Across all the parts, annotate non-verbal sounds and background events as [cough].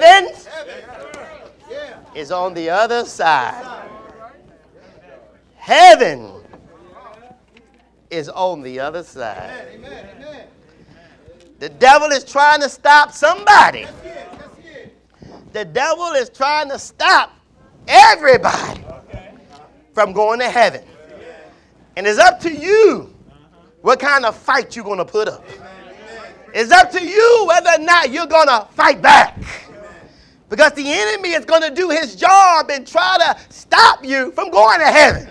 Heaven is on the other side. Heaven is on the other side. The devil is trying to stop somebody. The devil is trying to stop everybody from going to heaven. And it's up to you what kind of fight you're going to put up. It's up to you whether or not you're going to fight back. Because the enemy is going to do his job and try to stop you from going to heaven.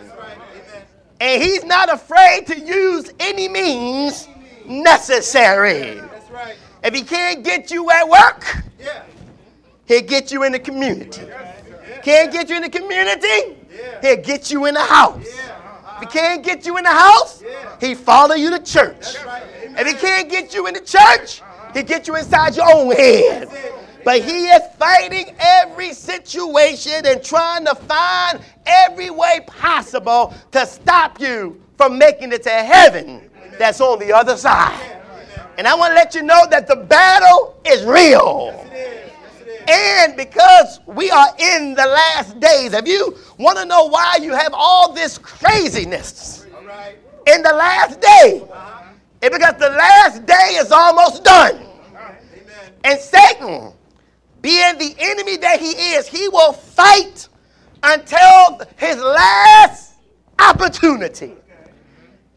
And he's not afraid to use any means necessary. If he can't get you at work, he'll get you in the community. Can't get you in the community, he'll get you in the house. If he can't get you in the house, he follow you to church. If he can't get you in the church, he get you inside your own head. But he is fighting every situation and trying to find every way possible to stop you from making it to heaven that's on the other side. And I want to let you know that the battle is real. And because we are in the last days, if you want to know why you have all this craziness in the last day, it's because the last day is almost done. And Satan, being the enemy that he is, he will fight until his last opportunity.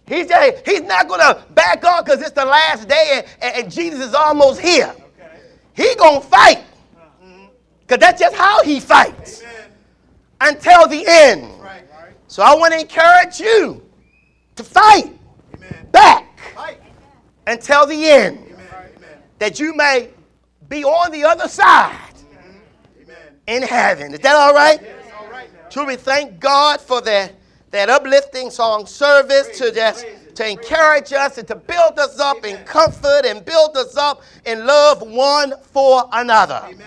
He's, just, he's not going to back off because it's the last day and, and, Jesus is almost here. He going to fight because that's just how he fights. Until the end. So I want to encourage you to fight back until the end. That you may be on the other side in heaven. Is that all right? Should we thank God for that? that uplifting song service to just to encourage us and to build us up in comfort and build us up in love one for another. Amen.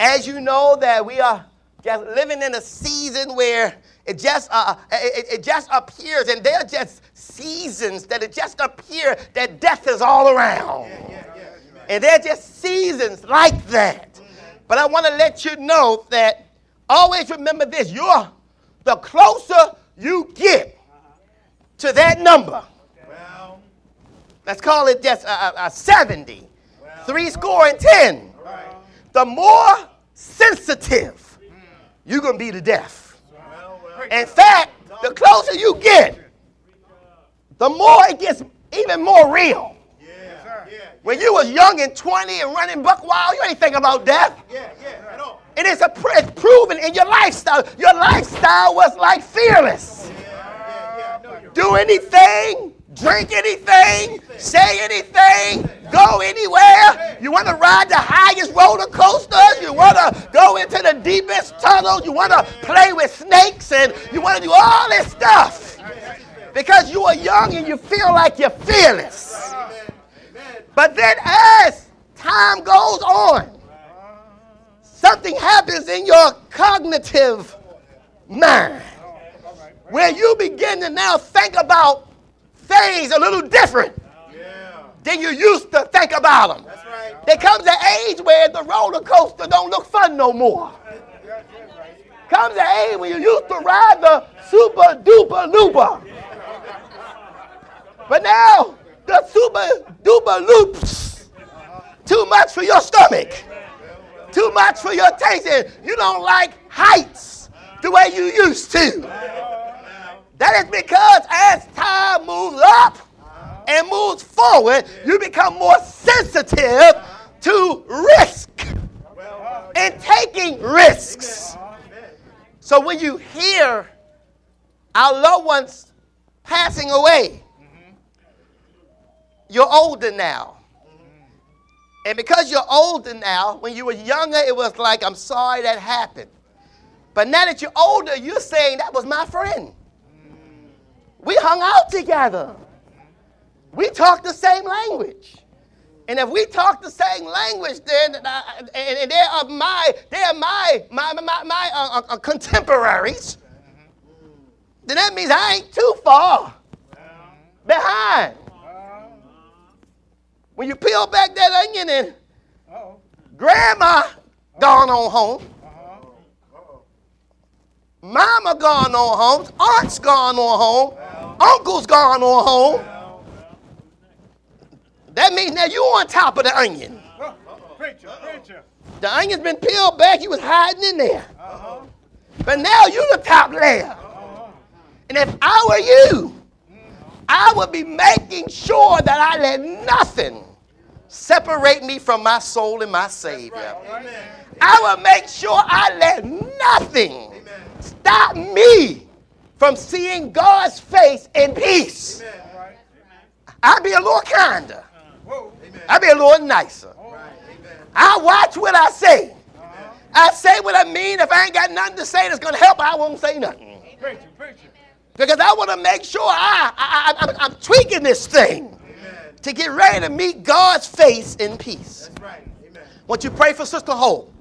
As you know that we are just living in a season where it just uh, it, it, just appears, and they're just seasons that it just appear that death is all around, yeah, yeah, and they're just seasons like that. Mm-hmm. But I want to let you know that always remember this: you're the closer you get uh-huh. to that number, let's call it just a, a 70, three score and 10, the more sensitive mm. you're going to be to death. In fact, the closer you get, the more it gets even more real. When you was young and 20 and running buck wild, you ain't thinking about death. Yeah, yeah, at all. it is a, it's proven in your lifestyle. Your lifestyle was like fearless. Do anything, drink anything, say anything, go anywhere. You want to ride the highest roller coasters. You want to go into the deepest tunnels. You want to play with snakes and you want to do all this stuff because you are young and you feel like you're fearless. But then as time goes on, something happens in your cognitive mind where you begin to now think about things a little different than you used to think about them. There comes an age where the roller coaster don't look fun no more. Comes an age when you used to ride the super duper looper. But now the super duper loops too much for your stomach too much for your taste. You don't like heights the way you used to. That is because as time moves up and moves forward, you become more sensitive to risk and taking risks. So when you hear our loved ones passing away, you're older now. And because you're older now, when you were younger, it was like, I'm sorry that happened. But now that you're older, you're saying, that was my friend. We hung out together. We talked the same language. And if we talk the same language, then uh, and, they're of my, they're my, my, my, my uh, uh, uh, contemporaries, then that means I ain't too far behind. When you peel back that onion and Uh-oh. grandma gone on home. Uh-huh. Mama gone on home. Aunt's gone on home. Uncle's gone on home. That means now you on top of the onion. Preacher, preacher. The onion's been peeled back. You was hiding in there. Uh-huh. But now you the top layer. Uh-huh. And if I were you, mm-hmm. I would be making sure that I let nothing separate me from my soul and my Savior. I will make sure I let nothing stop me from seeing God's face in peace. I'll be a little kinder. I'll be a little nicer. I watch what I say. I say what I mean. If I ain't got nothing to say that's going to help, I won't say nothing. Preacher, preacher. Because I want to make sure I, I, I, I'm tweaking this thing to get ready to meet God's face in peace. That's right. Amen. Want you pray for Sister Hope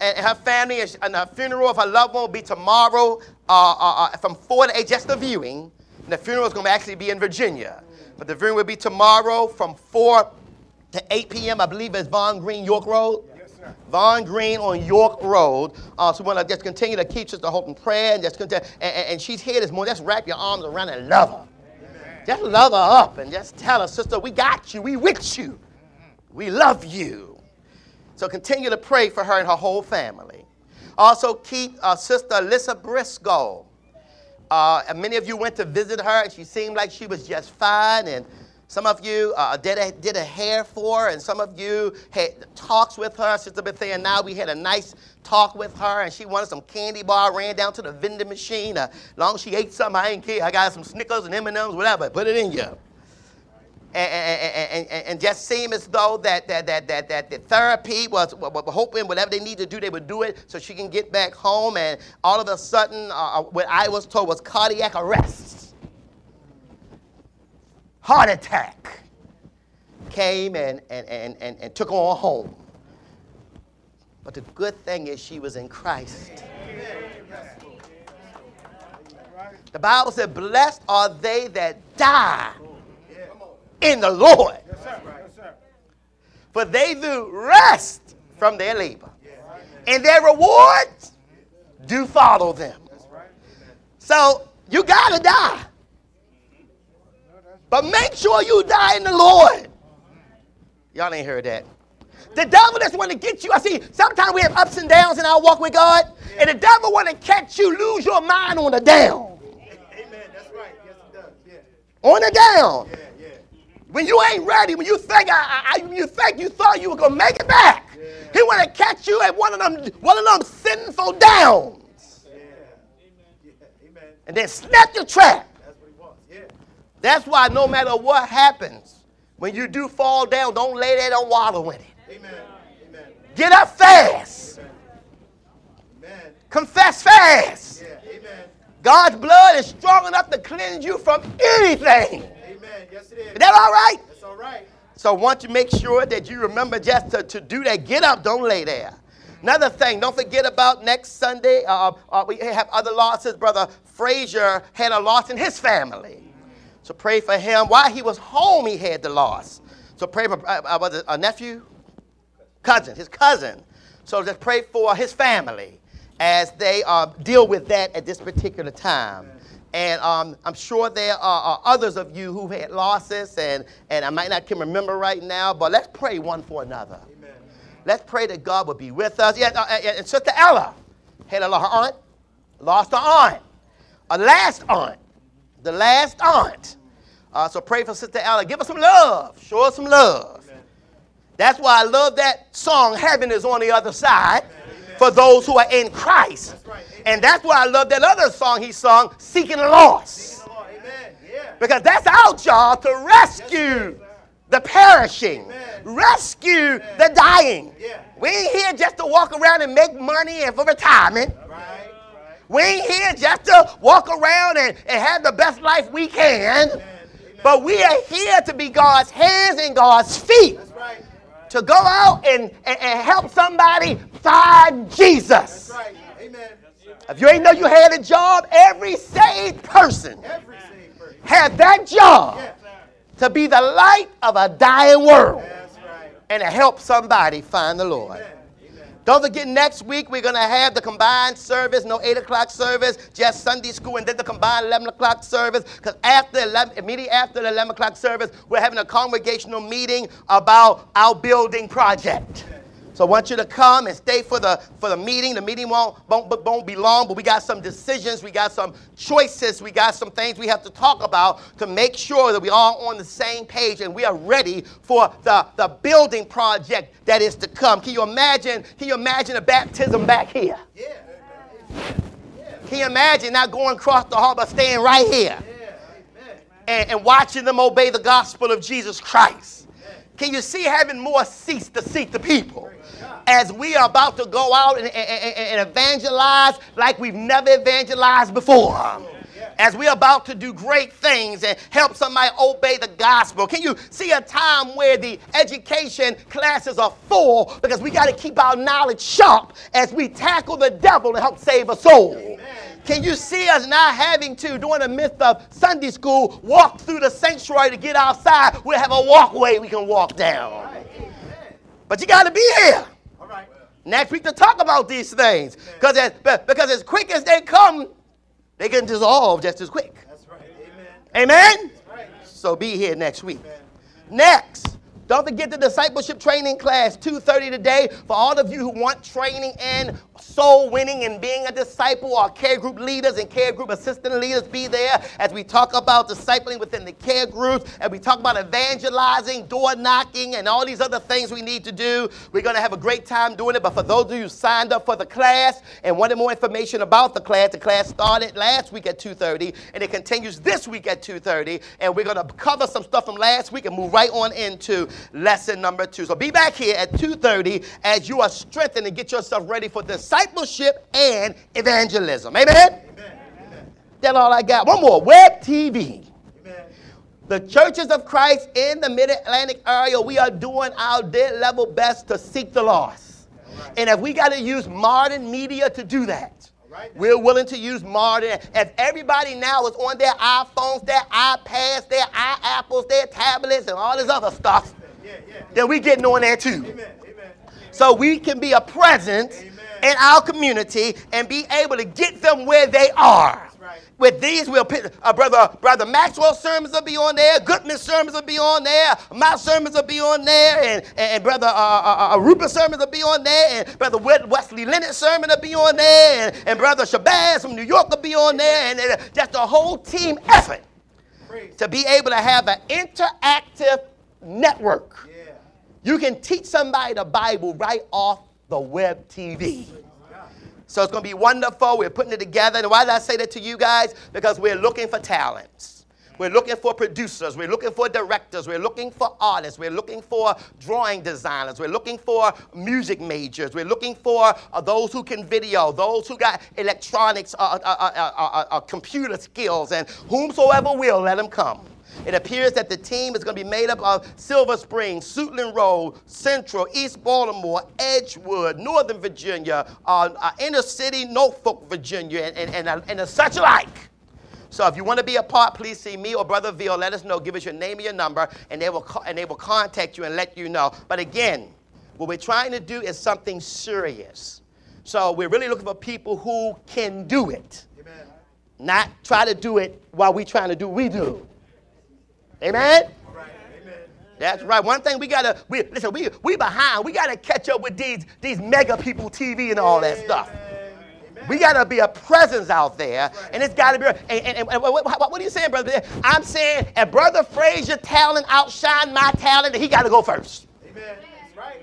and her family and and her funeral of her loved one will be tomorrow uh, uh, uh, from 4 to 8, just the viewing. And the funeral is going to actually be in Virginia. But the viewing will be tomorrow from 4 to 8 p.m. I believe it's Vaughn Greene, York Road. Yes, sir. Vaughn Greene on York Road. Uh, so we want to just continue to keep Sister Hope in prayer and just continue. And, and, and she's here this morning. Just wrap your arms around and love her. Just love her up and just tell her, sister, we got you. We with you. We love you. So continue to pray for her and her whole family. Also keep uh, Sister Alyssa Briscoe. Uh, and many of you went to visit her, and she seemed like she was just fine. And some of you uh, did, a, did a hair for her, and some of you had talks with her. Sister Bethea and now we had a nice talk with her, and she wanted some candy bar. Ran down to the vending machine. Uh, long as she ate something, I ain't care. I got some Snickers and M&Ms, whatever. Put it in you. And, and, and, and just seemed as though that, that, that, that, that the therapy was, hoping whatever they need to do, they would do it so she can get back home. And all of a sudden, uh, what I was told was cardiac arrest. Heart attack came and, and, and, and, and took her home. But the good thing is she was in Christ. The Bible said, Blessed are they that die in the Lord, for they do rest from their labor. And their rewards do follow them. So you got to die. But make sure you die in the Lord. Y'all ain't heard that. The devil just want to get you. I see sometimes we have ups and downs in our walk with God, and the devil want to catch you lose your mind on the down. Amen. That's right. Yes, it does. Yeah. On the down. Yeah. Yeah. When you ain't ready, when you think I, I, you think you thought you were gonna make it back, he want to catch you at one of them one of them sinful downs, Yeah. Yeah. Amen. and then snap your trap. That's what he wants. Yeah. That's why no matter what happens, when you do fall down, don't lay there, don't wallow in it. Amen. Amen. Get up fast. Amen. Confess fast. Yeah. Amen. God's blood is strong enough to cleanse you from anything. Amen. Yes, it is. Is that all right? That's all right. So want to make sure that you remember just to, to do that. Get up, don't lay there. Another thing, don't forget about next Sunday. Uh, uh, we have other losses. Brother Frazier had a loss in his family. So pray for him. While he was home, he had the loss. So pray for, uh, uh, was it a nephew? Cousin, his cousin. So just pray for his family as they uh, deal with that at this particular time. And um, I'm sure there are, are others of you who had losses, and, and I might not can remember right now, but let's pray one for another. Amen. Let's pray that God will be with us. Yeah, uh, uh, and Sister Ella had a, her aunt, lost her aunt, a last aunt, the last aunt. Uh, so pray for Sister Ella. Give her some love. Show her some love. That's why I love that song, Heaven is on the Other Side, for those who are in Christ. right. And that's why I love that other song he sung, Seeking the Lost. The Lord. Amen. Yeah. Because that's our job to rescue the perishing, Amen. rescue the dying. Yeah. We ain't here just to walk around and make money and for retirement. Right. We ain't here just to walk around and, and have the best life we can. Amen. But we are here to be God's hands and God's feet. That's right. To go out and, and, and help somebody find Jesus. That's right. Amen. If you ain't know you had a job, every saved person Every saved person. had that job Yeah. to be the light of a dying world That's right. and to help somebody find the Lord. Amen. Don't forget, next week we're going to have the combined service, no 8 o'clock service, just Sunday school, and then the combined 11 o'clock service. Because after 11, immediately after the 11 o'clock service, we're having a congregational meeting about our building project. So I want you to come and stay for the for the meeting. The meeting won't, won't, won't be long, but we got some decisions, we got some choices, we got some things we have to talk about to make sure that we are on the same page and we are ready for the, the building project that is to come. Can you imagine? Can you imagine a baptism back here? Yeah. Can you imagine not going across the hall but staying right here Yeah. And, and watching them obey the gospel of Jesus Christ? Can you see having more seats to seat the people? As we are about to go out and, and- and- evangelize like we've never evangelized before. As we're about to do great things and help somebody obey the gospel. Can you see a time where the education classes are full because we got to keep our knowledge sharp as we tackle the devil to help save a soul? Can you see us not having to, during the midst of Sunday school, walk through the sanctuary to get outside? We'll have a walkway we can walk down. But you got to be here All right. next week to talk about these things. Because as, because as quick as they come, they can dissolve just as quick. Right. Amen. Amen? Right. So be here next week. Next, don't forget the discipleship training class, 2.30 today. For all of you who want training in soul winning and being a disciple, our care group leaders and care group assistant leaders be there as we talk about discipling within the care groups and we talk about evangelizing, door knocking, and all these other things we need to do. We're going to have a great time doing it. But for those of you who signed up for the class and wanted more information about the class, the class started last week at 2.30 and it continues this week at 2.30. And we're going to cover some stuff from last week and move right on into lesson number two. So be back here at 2.30 as you are strengthened and get yourself ready for discipleship and evangelism. Amen? Amen. Amen. That's all I got. One more. Web TV. Amen. The churches of Christ in the mid Atlantic area, we are doing our dead level best to seek the lost. And if we got to use modern media to do that, right. we're willing to use modern. If everybody now is on their iPhones, their iPads, their iApples, their tablets, and all this other stuff, Yeah. Yeah. then we getting on there too. Amen. Amen. So we can be a presence Amen. In our community and be able to get them where they are. right. With these, we'll put uh, brother brother Maxwell's sermons will be on there. Goodman's sermons will be on there. My sermons will be on there, and, and, and brother uh, uh, uh, Rupert's sermons will be on there, and brother Wesley Leonard's sermon will be on there, and, and brother Shabazz from New York will be on there, and uh, just a whole team effort Praise. to be able to have an interactive network. Yeah. You can teach somebody the Bible right off the web TV. So it's going to be wonderful. We're putting it together. And why did I say that to you guys? Because we're looking for talents. We're looking for producers. We're looking for directors. We're looking for artists. We're looking for drawing designers. We're looking for music majors. We're looking for uh, those who can video, those who got electronics, uh, uh, uh, uh, uh, uh, computer skills, and whomsoever will, let them come. It appears that the team is going to be made up of Silver Spring, Suitland Road, Central, East Baltimore, Edgewood, Northern Virginia, uh, uh, inner city, Norfolk, Virginia, and, and, and, uh, and such like. So if you want to be a part, please see me or Brother Veal. Let us know. Give us your name and your number, and they will co- and they will contact you and let you know. But again, what we're trying to do is something serious. So we're really looking for people who can do it, Amen. not try to do it while we're trying to do what we do. Amen. Right. Amen. That's right. One thing we gotta we listen. We we behind. We gotta catch up with these these mega people TV and all that stuff. Amen. We gotta be a presence out there, and it's gotta be. And, and, and, and what, what, are you saying, brother? I'm saying, if brother Frazier talent outshine my talent, he gotta go first. Amen. That's right.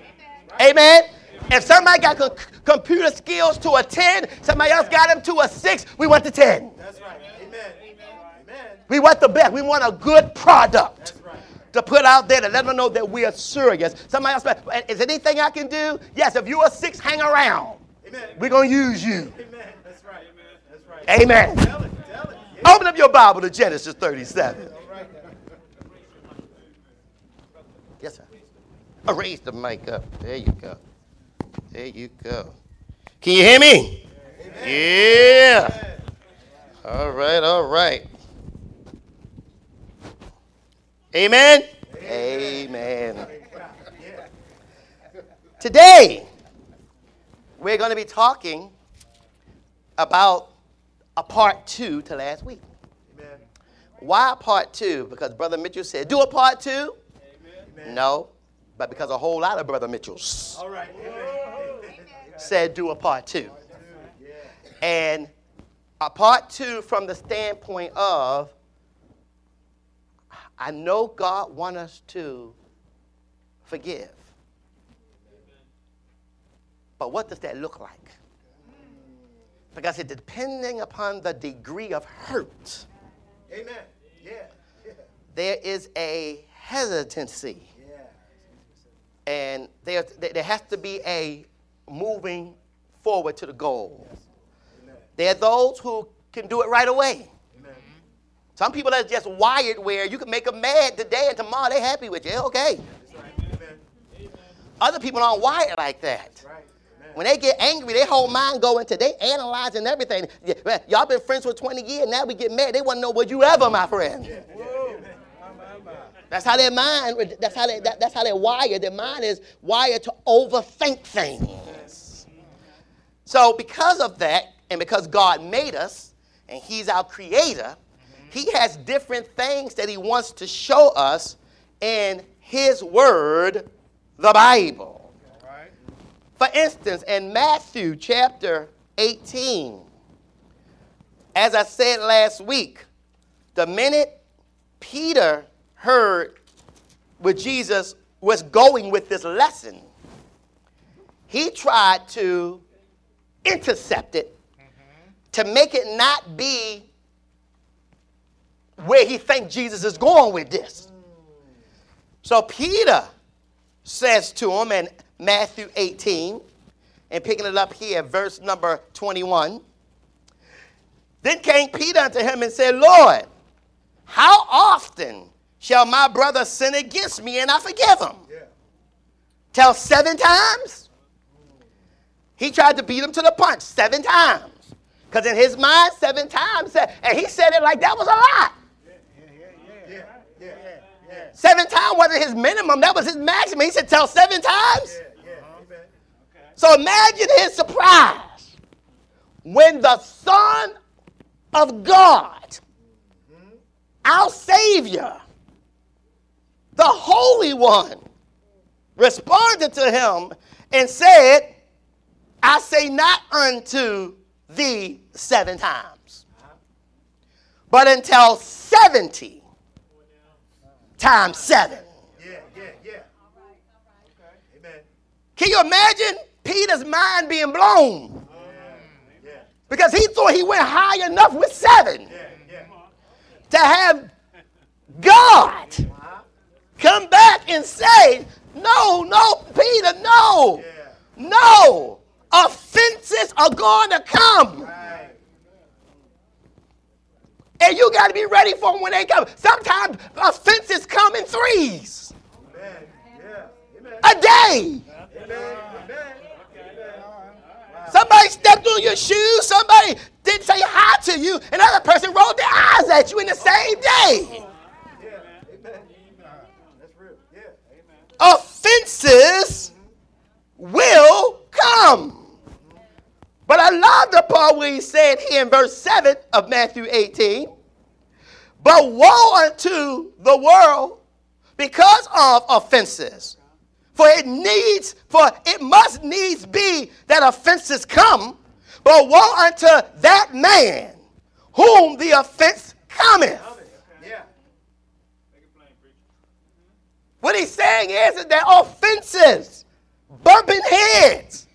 Amen. If somebody got co- computer skills to a 10, somebody else got them to a 6, we want to 10. That's right. Amen. Amen. We want the best. We want a good product. To put out there to let them know that we are serious. Somebody else, is there anything I can do? Yes, if you're a six, hang around. Amen. We're going to use you. Amen. That's right. That's right. Amen. Tell it. Tell it. Yeah. Open up your Bible to Genesis 37. All right. Yes, sir. Oh, raise the mic up. There you go. There you go. Can you hear me? Yeah. All right, all right. Amen. Amen. Yeah. Today, we're going to be talking about a part two to last week. Amen. Why part two? Because Brother Mitchell said, do a part two? Amen. No, but because a whole lot of Brother Mitchells All right. Said, do a part two. And a part two from the standpoint of, I know God wants us to forgive. But what does that look like? Because it depending upon the degree of hurt, Amen. Yeah. Yeah. there is a hesitancy. Yeah. And there, there has to be a moving forward to the goal. Amen. There are those who can do it right away. Amen. Some people are just wired where you can make them mad today and tomorrow they're happy with you. Okay. Right. Amen. Other people aren't wired like that. Right. When they get angry, their whole mind go into they analyzing everything. Yeah, well, Y'all been friends for 20 years. Now we get mad. They want to know was you ever my friend. That's how their mind. That's how they. That, that's how they're wired. Their mind is wired to overthink things. So because of that, and because God made us, and He's our Creator, He has different things that He wants to show us in His Word, the Bible. For instance, in Matthew chapter 18, as I said last week, the minute Peter heard where Jesus was going with this lesson, he tried to intercept it to make it not be where he thinks Jesus is going with this. So Peter says to him in Matthew 18, and picking it up here, verse number 21. Then came Peter unto him and said, Lord, how often shall my brother sin against me and I forgive him? Yeah. Tell seven times? He tried to beat him to the punch seven times. Because in his mind, seven times, and he said it like that was a lot. Yeah, yeah, yeah. Yeah. Yeah. Yeah. Seven times wasn't his minimum, that was his maximum. He said, Tell seven times? Yeah. Yeah. Uh-huh. Amen. So imagine his surprise when the Son of God, mm-hmm. our Savior, the Holy One, responded to him and said, I say not unto thee seven times, uh-huh. but until 70 times seven. Yeah. Yeah. Yeah. Can you imagine Peter's mind being blown? Yeah. Because he thought he went high enough with seven Yeah. Yeah. to have God come back and say, No, no, Peter, no, no. Offenses are going to come. Right. And you got to be ready for them when they come. Sometimes offenses come in threes Amen. Yeah. Amen. a day. Amen. Somebody stepped on your shoes, somebody didn't say hi to you, another person rolled their eyes at you in the same day. Yeah. Amen. That's real. Yeah. Amen. offenses will come. But I the part he said here in verse 7 of Matthew 18, but woe unto the world because of offenses. For it needs, for it must needs be that offenses come, but woe unto that man whom the offense cometh. What he's saying is that offenses, bumping heads,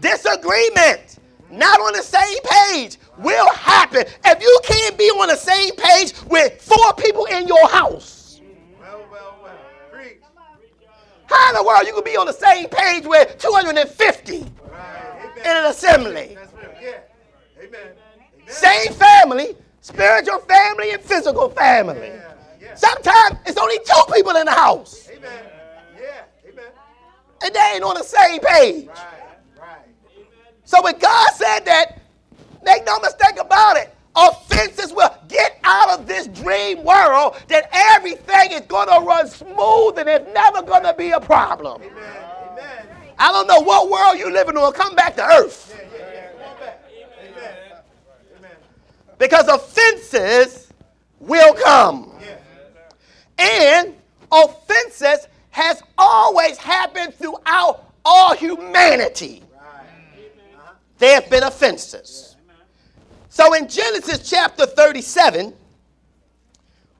disagreement, not on the same page will happen. If you can't be on the same page with four people in your house, Well, well, well. Preach. how in the world you can be on the same page with 250 Right. In an assembly? Yeah. Amen. Same family, spiritual family and physical family. Yeah. Yeah. Sometimes it's only two people in the house, Amen. Yeah. Amen. and they ain't on the same page. Right. So when God said that, make no mistake about it, offenses will get out of this dream world that everything is going to run smooth and it's never going to be a problem. Amen. Amen. I don't know what world you're living on. Come back to earth. Yeah, yeah, yeah. Come back. Amen. Amen. Because offenses will come. And offenses has always happened throughout all humanity. There have been offenses. So in Genesis chapter 37,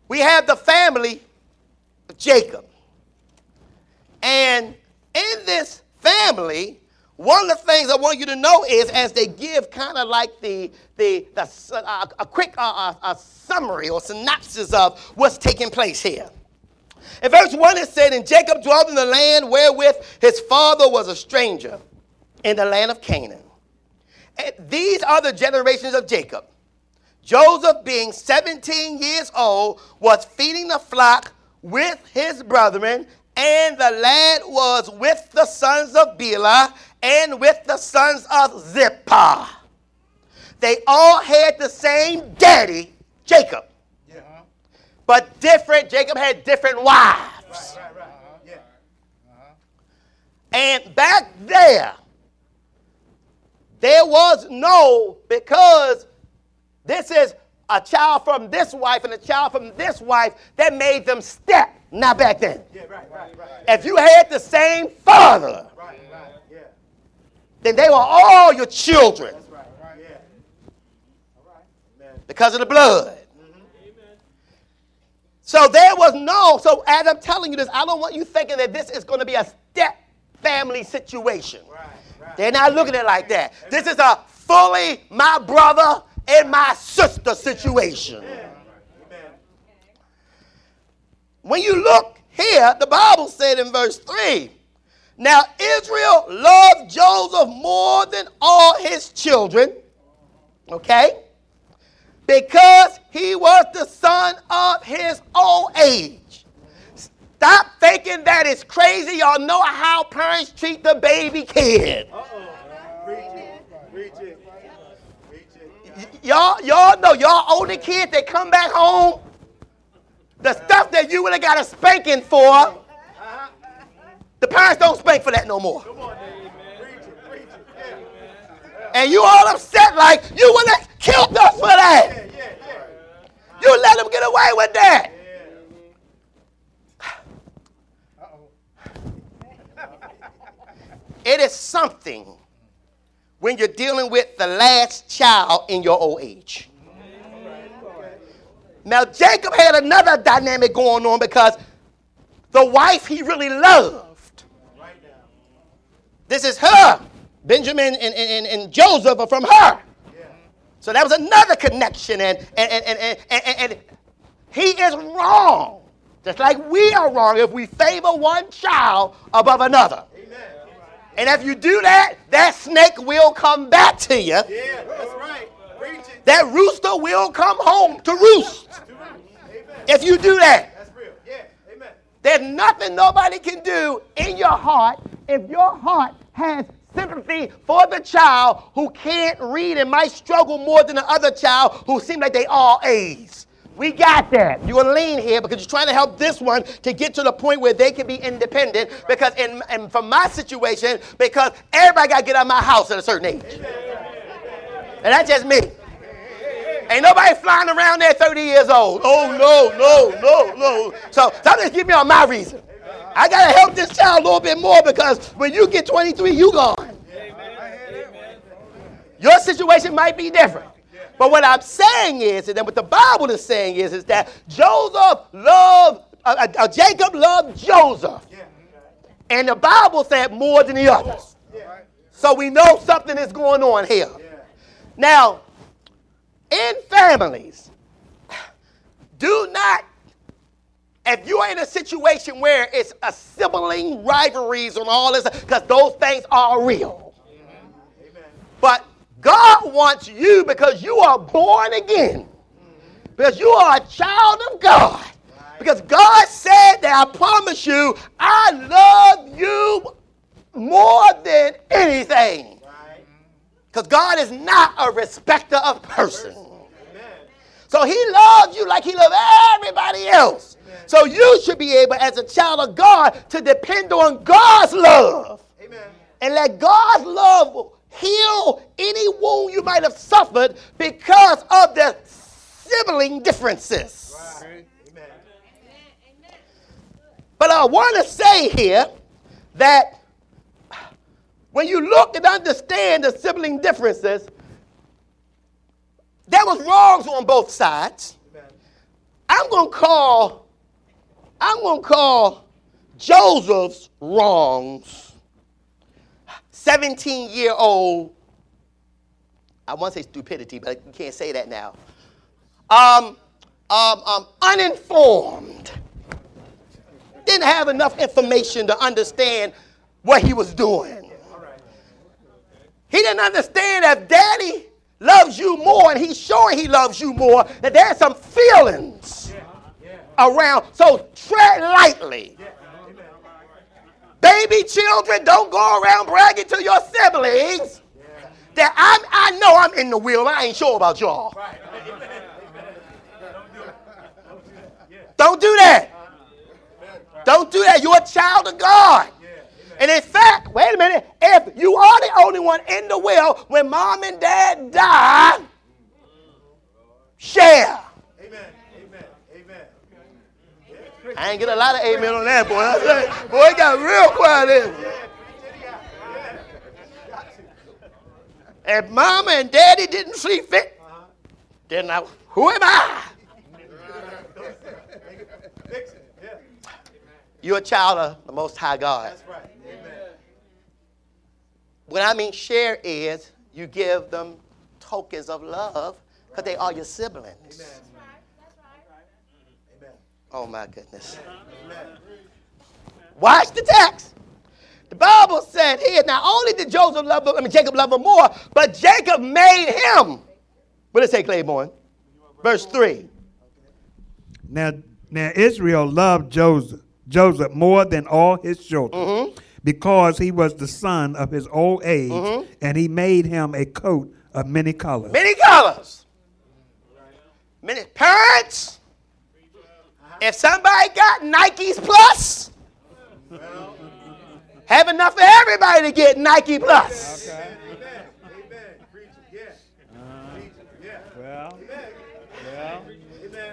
we have the family of Jacob. And in this family, one of the things I want you to know is as they give kind of like the, the, the uh, a quick uh, uh, summary or synopsis of what's taking place here. In verse 1, it said, And Jacob dwelt in the land wherewith his father was a stranger, in the land of Canaan. These are the generations of Jacob. Joseph, being 17 years old, was feeding the flock with his brethren, and the lad was with the sons of Bilhah and with the sons of Zilpah. They all had the same daddy, Jacob, Yeah. but different. Jacob had different wives. Right, right. Yeah. And back there, there was no, because this is a child from this wife and a child from this wife that made them step. Not back then. Yeah, right, right, right. If you had the same father, Right, right. Yeah. then they were all your children That's right. Right. Yeah. All right. Because of the blood. Amen. So there was no, so as I'm telling you this, I don't want you thinking that this is going to be a step family situation. Right. They're not looking at it like that. This is a fully my brother and my sister situation. When you look here, the Bible said in verse 3 Now Israel loved Joseph more than all his children, okay? Because he was the son of his old age. Stop thinking that it's crazy. Y'all know how parents treat the baby kid. Y'all, y'all know y'all older kids that come back home, the stuff that you would have got a spanking for, the parents don't spank for that no more. Come on, David. Preach it. Preach it. Yeah. And you all upset like you would have killed us for that. Yeah, yeah, yeah. You let them get away with that. It is something when you're dealing with the last child in your old age. Now, Jacob had another dynamic going on because the wife he really loved. This is her. Benjamin and, and, and, Joseph are from her. So that was another connection, and, and, and, and, and he is wrong. Just like we are wrong if we favor one child above another. Amen. And if you do that, that snake will come back to you. Yeah, that's right. That rooster will come home to roost if you do that. That's real. Yeah. Amen. There's nothing nobody can do in your heart if your heart has sympathy for the child who can't read and might struggle more than the other child who seem like they all A's. We got that. You're lean here because you're trying to help this one to get to the point where they can be independent. Because in, and from my situation, because everybody got to get out of my house at a certain age. And that's just me. Ain't nobody flying around there 30 years old. Oh, no, no, no, no. So, so just give me all my reason. I got to help this child a little bit more because when you get 23, you gone. Your situation might be different. But what I'm saying is, and then what the Bible is saying is, is that Joseph loved, uh, uh, uh, Jacob loved Joseph. Yeah. And the Bible said more than the others. Yeah. So we know something is going on here. Yeah. Now, in families, do not, if you are in a situation where it's a sibling rivalries and all this, because those things are real. Amen. But God wants you because you are born again, because you are a child of God. Because God said that I promise you, I love you more than anything. Because God is not a respecter of persons. So he loves you like he loves everybody else. So you should be able, as a child of God, to depend on God's love Amen. and let God's love heal any wound you might have suffered because of the sibling differences. But I want to say here that when you look and understand the sibling differences, there was wrongs on both sides. Amen. I'm going to call I'm going to call Joseph's wrongs 17 year old I want to say stupidity, but you can't say that now. Um, um, um, uninformed. Didn't have enough information to understand what he was doing. He didn't understand that daddy loves you more and he's sure he loves you more, that there's some feelings around. So tread lightly. Baby children, don't go around bragging to your siblings that I'm, I know I'm in the wheel. I ain't sure about y'all. Don't do that. Don't do that. You're a child of God. And in fact, wait a minute, if you are the only one in the will when mom and dad die, share. Amen. Amen. Amen. I ain't get a lot of amen on that, boy. I say, boy, it got real quiet in. If mama and daddy didn't see fit, then I, who am I? You're a child of the Most High God. That's right. Amen. What I mean share is you give them tokens of love because they are your siblings. Amen. Oh my goodness. Watch the text. The Bible said here, not only did Joseph love, I mean Jacob love him more, but Jacob made him. What did it say, Claiborne? Verse 3. Now, now Israel loved Joseph, Joseph more than all his children, Mm-hmm. because he was the son of his old age, and he made him a coat of many colors. Many colors. Many parents. If somebody got Nikes plus, have enough for everybody to get Nike plus. Well,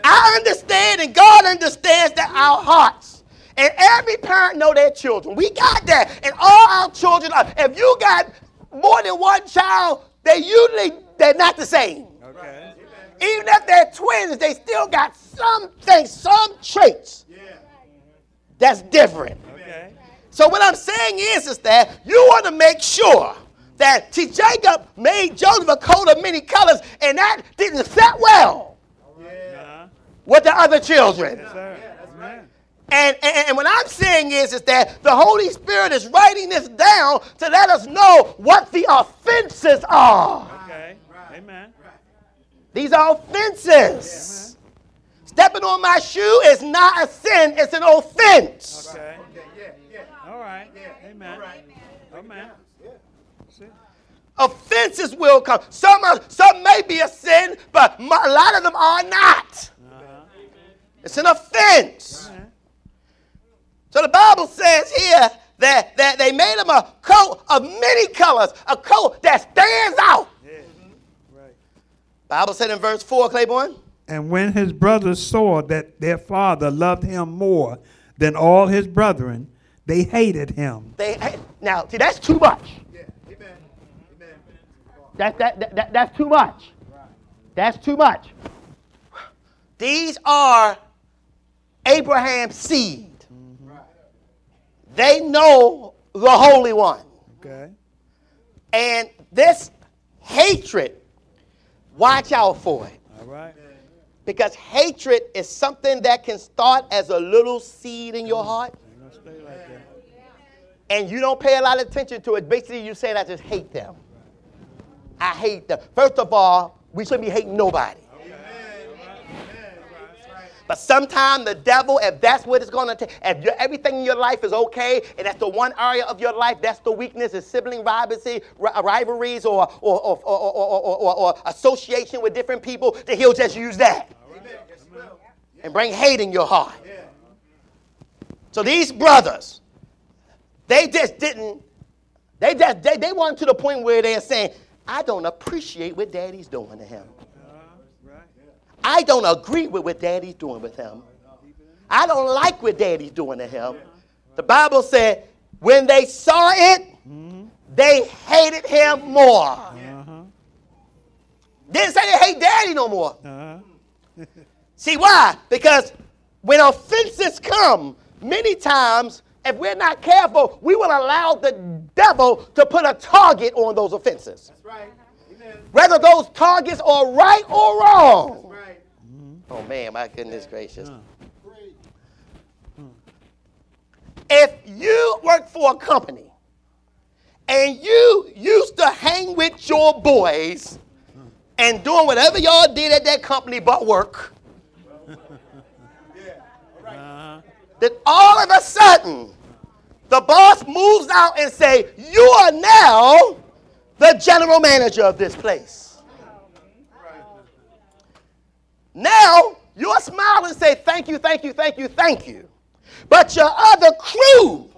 I understand and God understands that our hearts. And every parent know their children. We got that. And all our children are, if you got more than one child, they usually they're not the same. okay. Even if they're twins, they still got some things, some traits Yeah. that's different. Okay. So what I'm saying is, is that you want to make sure that see Jacob made Joseph a coat of many colors, and that didn't set well Uh-huh. with the other children. Yes, sir. Amen. And, and, and what I'm saying is, is that the Holy Spirit is writing this down to let us know what the offenses are. Okay. Amen. These are offenses. Stepping on my shoe is not a sin, it's an offense. Okay. Yeah. Yeah. Yeah. All right. Yeah. Amen. All right. Amen. See? Offenses will come. Some, are, some may be a sin, but a lot of them are not. Uh-huh. It's an offense. Amen. So the Bible says here that, that they made him a coat of many colors, a coat that stands out. Yeah. Right. Bible said in verse 4, Claiborne, And when his brothers saw that their father loved him more than all his brethren, they hated him. they now see that's too much. Yeah. Amen. Amen. That, that, that, that- that's too much. That's too much. These are Abraham's seed. Mm-hmm. They know the Holy One. Okay. And this hatred, watch out for it. All right. Because hatred is something that can start as a little seed in your heart, Ain't gonna stay like that. and you don't pay a lot of attention to it. Basically, you say, I just hate them. I hate them. First of all, we shouldn't be hating nobody. But sometimes the devil, if that's what it's going to take, if everything in your life is okay, and that's the one area of your life, that's the weakness, is sibling rivalry, rivalries or, or, or, or, or, association with different people, then he'll just use that and bring hate in your heart. So these brothers, they just didn't, They just they, they want to the point where they're saying, I don't appreciate what daddy's doing to him. I don't agree with what daddy's doing with him. I don't like what daddy's doing to him. The Bible said when they saw it, they hated him more. Uh-huh. Didn't say they hate daddy no more. Uh-huh. See why? Because when offenses come, many times, if we're not careful, we will allow the devil to put a target on those offenses. That's right. Amen. Whether those targets are right or wrong. Right. Oh man, my goodness gracious. If you work for a company and you used to hang with your boys and doing whatever y'all did at that company but work, Uh-huh. then all of a sudden the boss moves out and say, "You are now the general manager of this place." Now you'll smile and say, "Thank you, thank you, thank you, thank you," but your other crew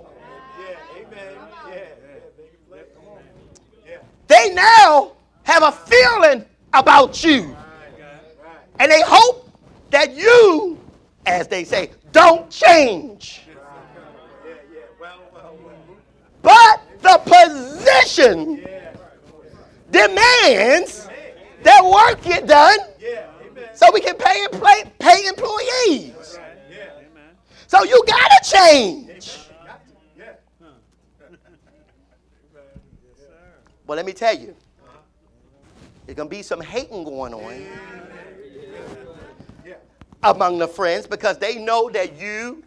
they now have a feeling about you. And they hope that you, as they say, don't change. But the position demands that work get done. So we can pay, employ- pay employees. So you gotta change. Got to. Yeah. Well, let me tell you, there's gonna be some hating going on among the friends because they know that you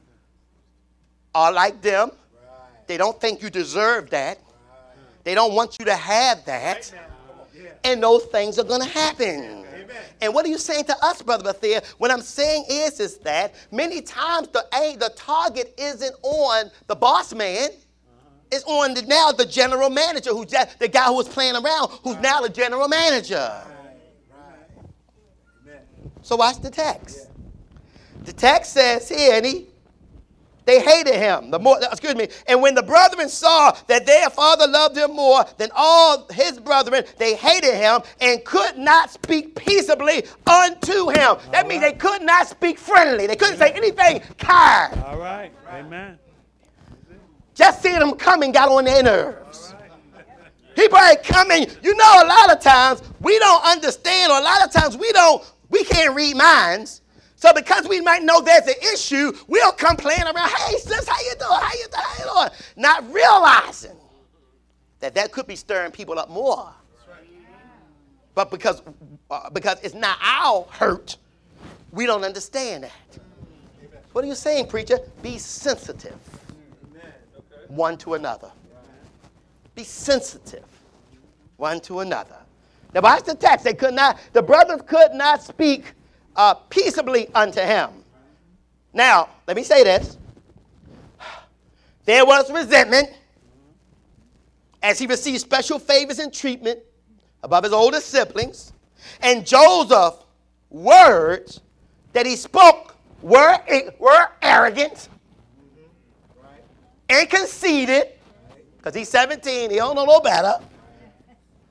are like them. They don't think you deserve that. They don't want you to have that. And those things are going to happen. Amen. And what are you saying to us, Brother Bethia? What I'm saying is, is that many times the aim, the target isn't on the boss man. Uh-huh. It's on the, now the general manager, who's just, the guy who was playing around, who's now the general manager. Right. Amen. So watch the text. The text says here, and he, they hated him. The more, excuse me. And when the brethren saw that their father loved him more than all his brethren, they hated him and could not speak peaceably unto him. That means they could not speak friendly. They couldn't say anything kind. All right. Amen. Just seeing them coming got on their nerves. People ain't coming. You know, a lot of times we don't understand, or a lot of times we don't, we can't read minds. So because we might know there's an issue, we'll complain around. Hey, sis, how you doing? How you doing? Not realizing that that could be stirring people up more. But because uh, because it's not our hurt, we don't understand that. What are you saying, preacher? Be sensitive one to another. Be sensitive one to another. Now, watch the text. They could not, the brothers could not speak uh, peaceably unto him. Now, let me say this. There was resentment as he received special favors and treatment above his older siblings. And Joseph's words that he spoke were, were arrogant and conceited because he's 17 he don't know no better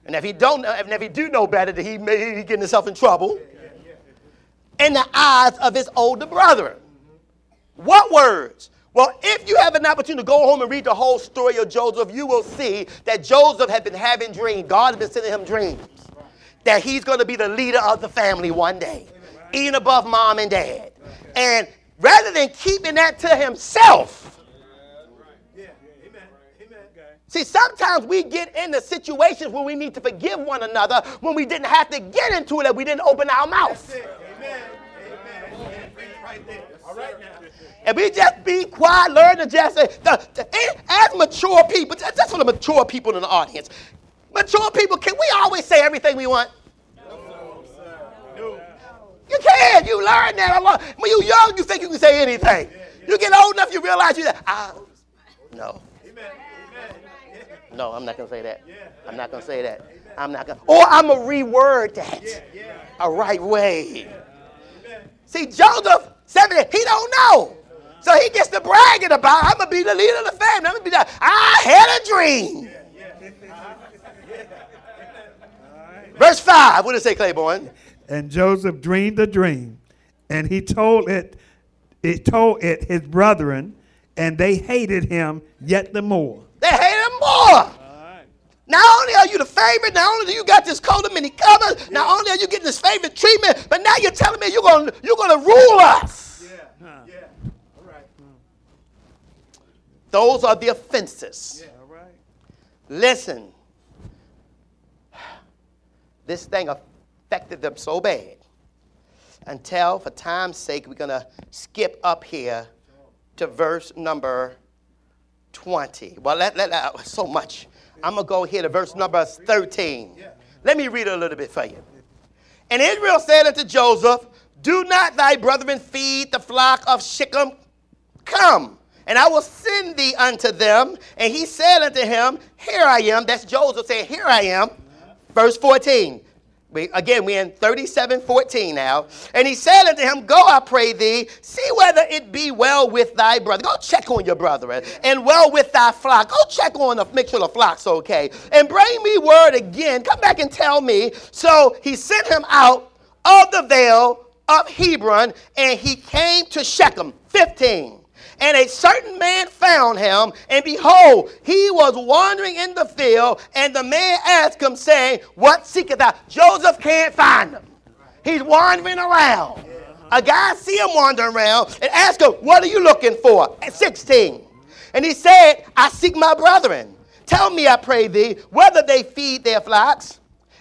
and if he don't and if he do know better he may he getting himself in trouble in the eyes of his older brother. What words? Well if you have an opportunity to go home and read the whole story of joseph you will see that joseph had been having dreams. God has been sending him dreams. That he's going to be the leader of the family one day. Even above mom and dad. And rather than keeping that to himself. See, sometimes we get into situations where we need to forgive one another when we didn't have to get into it, that we didn't open our mouth. That's it. Amen. Amen. Yeah, preach right there. All right now. And we just be quiet, learn to just say, the, the- as mature people, just just for the mature people in the audience, mature people, can we always say everything we want? No. No. You can. You learn that a lot. When you're young, you think you can say anything. You get old enough, you realize you that. Ah, no. Amen. Amen. No, I'm not gonna say that. I'm not gonna say that. I'm not gonna. Or I'm gonna reword that a right way. See, Joseph, 70, he don't know. So he gets to bragging about, I'm gonna be the leader of the family. I'm gonna be the, I had a dream. Verse 5, what does it say, Claiborne? And Joseph dreamed a dream, and he told it, he told it his brethren, and they hated him yet the more. They hate him more. Not only are you the favorite, not only do you got this coat of many colors, not only are you getting this favorite treatment, but now you're telling me you're gonna you're gonna rule us. Yeah. Yeah. All right. Hmm. Those are the offenses. All right. Listen, this thing affected them so bad until, for time's sake, we're going to skip up here to verse number 20. Well, let, let, let- so much. I'm going to go here to verse number 13. Let me read a little bit for you. And Israel said unto Joseph, Do not thy brethren feed the flock of Shechem? Come, and I will send thee unto them. And he said unto him, Here I am. That's Joseph saying, Here I am. Verse 14. We, again, we're in 37 14 now. And he said unto him, Go, I pray thee, see whether it be well with thy brother. Go check on your brother and well with thy flock. Go check on the, make sure the flock's okay. And bring me word again. Come back and tell me. So he sent him out of the vale of Hebron, and he came to Shechem. 15. And a certain man found him, and behold, he was wandering in the field, and the man asked him, saying, What seeketh thou? Joseph can't find him. He's wandering around. A guy see him wandering around and ask him, What are you looking for? At 16. And he said, I seek my brethren. Tell me, I pray thee, whether they feed their flocks.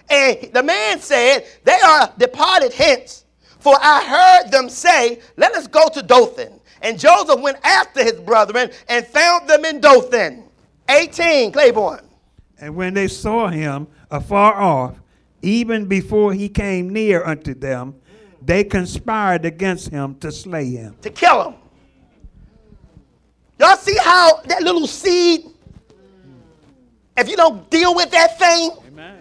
And the man said, They are departed hence. For I heard them say, Let us go to Dothan. And Joseph went after his brethren and found them in Dothan. 18, Claiborne. And when they saw him afar off, even before he came near unto them, they conspired against him to slay him. To kill him. Y'all see how that little seed, if you don't deal with that thing, Amen.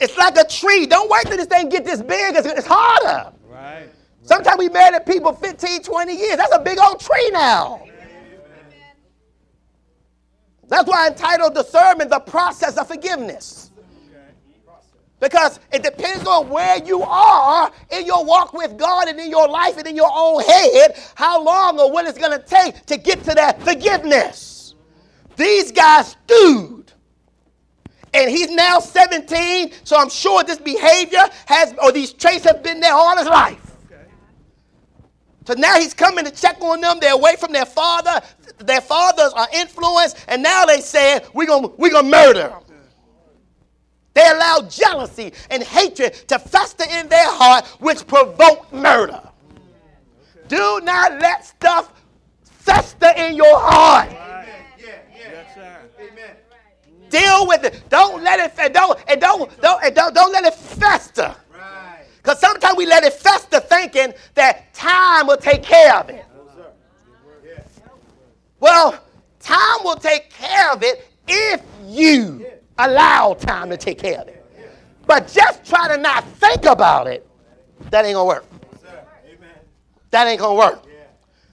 it's like a tree. Don't wait till this thing get this big. It's, it's harder. Right. Sometimes we mad at people 15, 20 years. That's a big old tree now. That's why I entitled the sermon The Process of Forgiveness. Because it depends on where you are in your walk with God and in your life and in your own head, how long or what it's going to take to get to that forgiveness. These guys stewed. And he's now 17, so I'm sure this behavior has, or these traits have been there all his life. So now he's coming to check on them. They're away from their father. Their fathers are influenced, and now they said, We're gonna, we're gonna murder him. They allow jealousy and hatred to fester in their heart, which provoke murder. Do not let stuff fester in your heart. Deal with it. Don't let it. Don't and don't don't and don't, don't let it fester. Because sometimes we let it fester, thinking that time will take care of it. No, sir. Yeah. Well, time will take care of it if you allow time to take care of it. But just try to not think about it, that ain't gonna work. That ain't gonna work.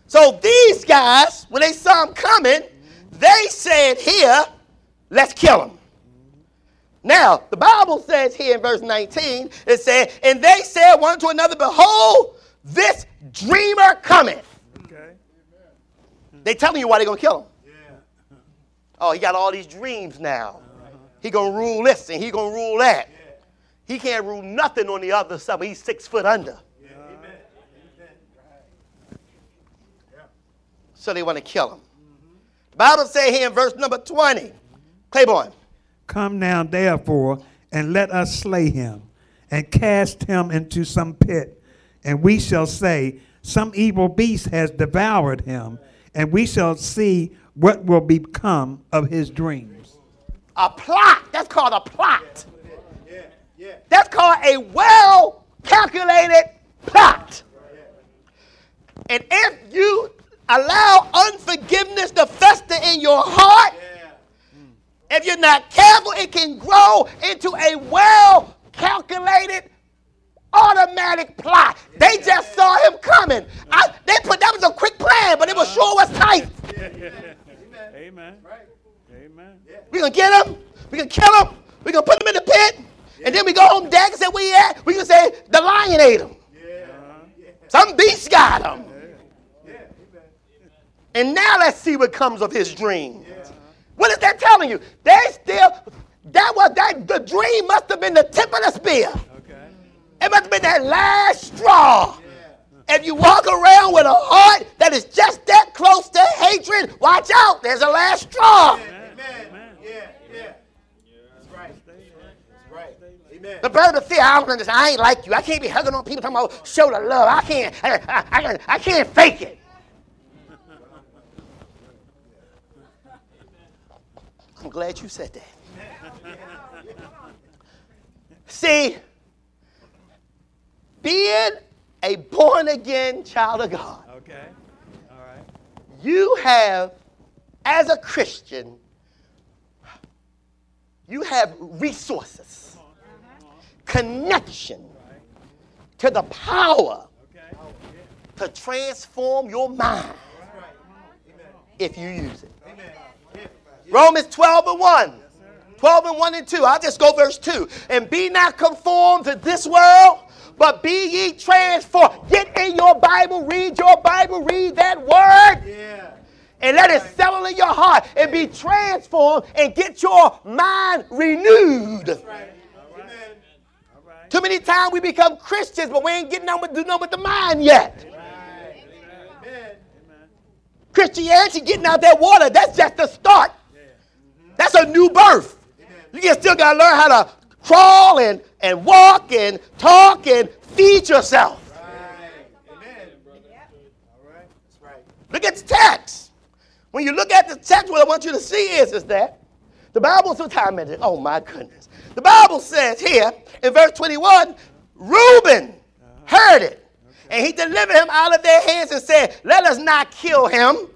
So these guys, when they saw him coming, they said, Here, let's kill him. Now, the Bible says here in verse 19, it said, And they said one to another, Behold, this dreamer cometh. Okay. They telling you why they're gonna kill him. Yeah. Oh, he got all these dreams now. He gonna rule this and he gonna rule that. He can't rule nothing on the other side, but he's six foot under. Yeah. So they want to kill him. The Bible say here in verse number 20, Claiborne, Come now, therefore, and let us slay him, and cast him into some pit, and we shall say, Some evil beast has devoured him, and we shall see what will become of his dreams. a plot. That's called a plot. Yeah. Yeah. That's called a well calculated plot. And if you allow unforgiveness to fester in your heart, Yeah. If you're not careful, it can grow into a well calculated automatic plot. They just saw him coming. I, they put that was a quick plan, but it was sure was tight. Amen. Right. Amen. We're gonna get him, we're gonna kill him, we're gonna put him in the pit, and then we go home. Dad can say where he at. We can say the lion ate him. Some beast got him. And now let's see what comes of his dream. What is that telling you? They still that was that the dream must have been the tip of the spear. Okay. It must have been that last straw. If you walk around with a heart that is just that close to hatred, watch out. There's a last straw. Amen. Yeah, yeah. That's right. That's right. Amen. The bird of fear, I don't understand. I ain't like you. I can't be hugging on people talking about show the love. I can't. I, I, I, can't- I can't fake it. I'm glad you said that. See, being a born again child of God, Okay. All right. you have, as a Christian, you have resources, connection to the power to transform your mind if you use it. Romans 12 and 1. 12 and 1 and 2. I'll just go verse 2. And be not conformed to this world, but be ye transformed. Get in your Bible, read your Bible, read that word, Yeah. and let it settle in your heart and be transformed and get your mind renewed. Right. Too many times we become Christians, but we ain't getting on with, doing with the mind yet. Right. Christianity getting out that water, that's just the start. That's a new birth. You still got to learn how to crawl and, and walk and talk and feed yourself. Look at the text. When you look at the text, what I want you to see is, is that the Bible, some time in it, oh my goodness. The Bible says here in verse 21, Reuben heard it. And he delivered him out of their hands and said, Let us not kill him.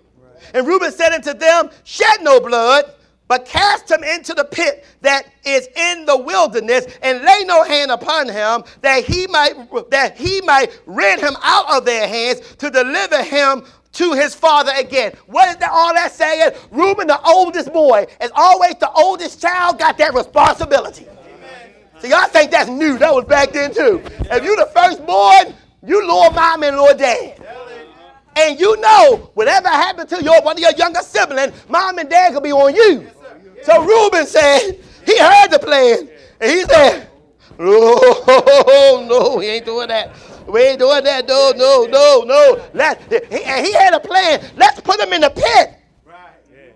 And Reuben said unto them, Shed no blood, but cast him into the pit that is in the wilderness, and lay no hand upon him, that he might that he might rid him out of their hands to deliver him to his father again. What is that all that saying? Reuben, the oldest boy, is always the oldest child, got that responsibility. So y'all think that's new. That was back then too. If you the firstborn, you Lord mom and Lord dad. And you know, whatever happened to your one of your younger siblings, mom and dad could be on you. So Reuben said, he heard the plan, and he said, oh, No, no, he ain't doing that. We ain't doing that. No, no, no, no. Let, he, and he had a plan. Let's put him in the pit. Right.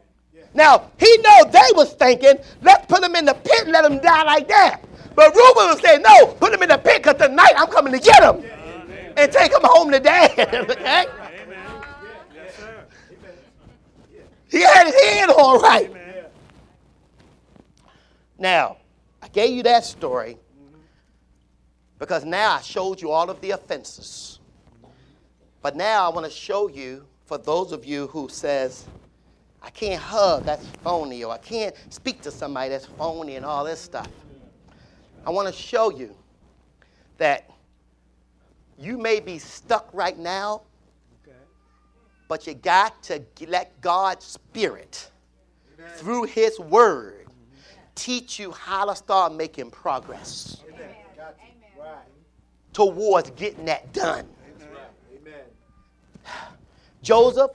Now, he know they was thinking, let's put him in the pit and let him die like that. But Reuben was saying, no, put him in the pit because tonight I'm coming to get him and take him home to dad. [laughs] okay? Yes, sir. He had his head all right. Now, I gave you that story because now I showed you all of the offenses. But now I want to show you, for those of you who says, I can't hug, that's phony, or I can't speak to somebody that's phony and all this stuff. I want to show you that you may be stuck right now, but you got to let God's Spirit, through His Word, teach you how to start making progress Amen. Got you. Right. towards getting that done. Amen. Joseph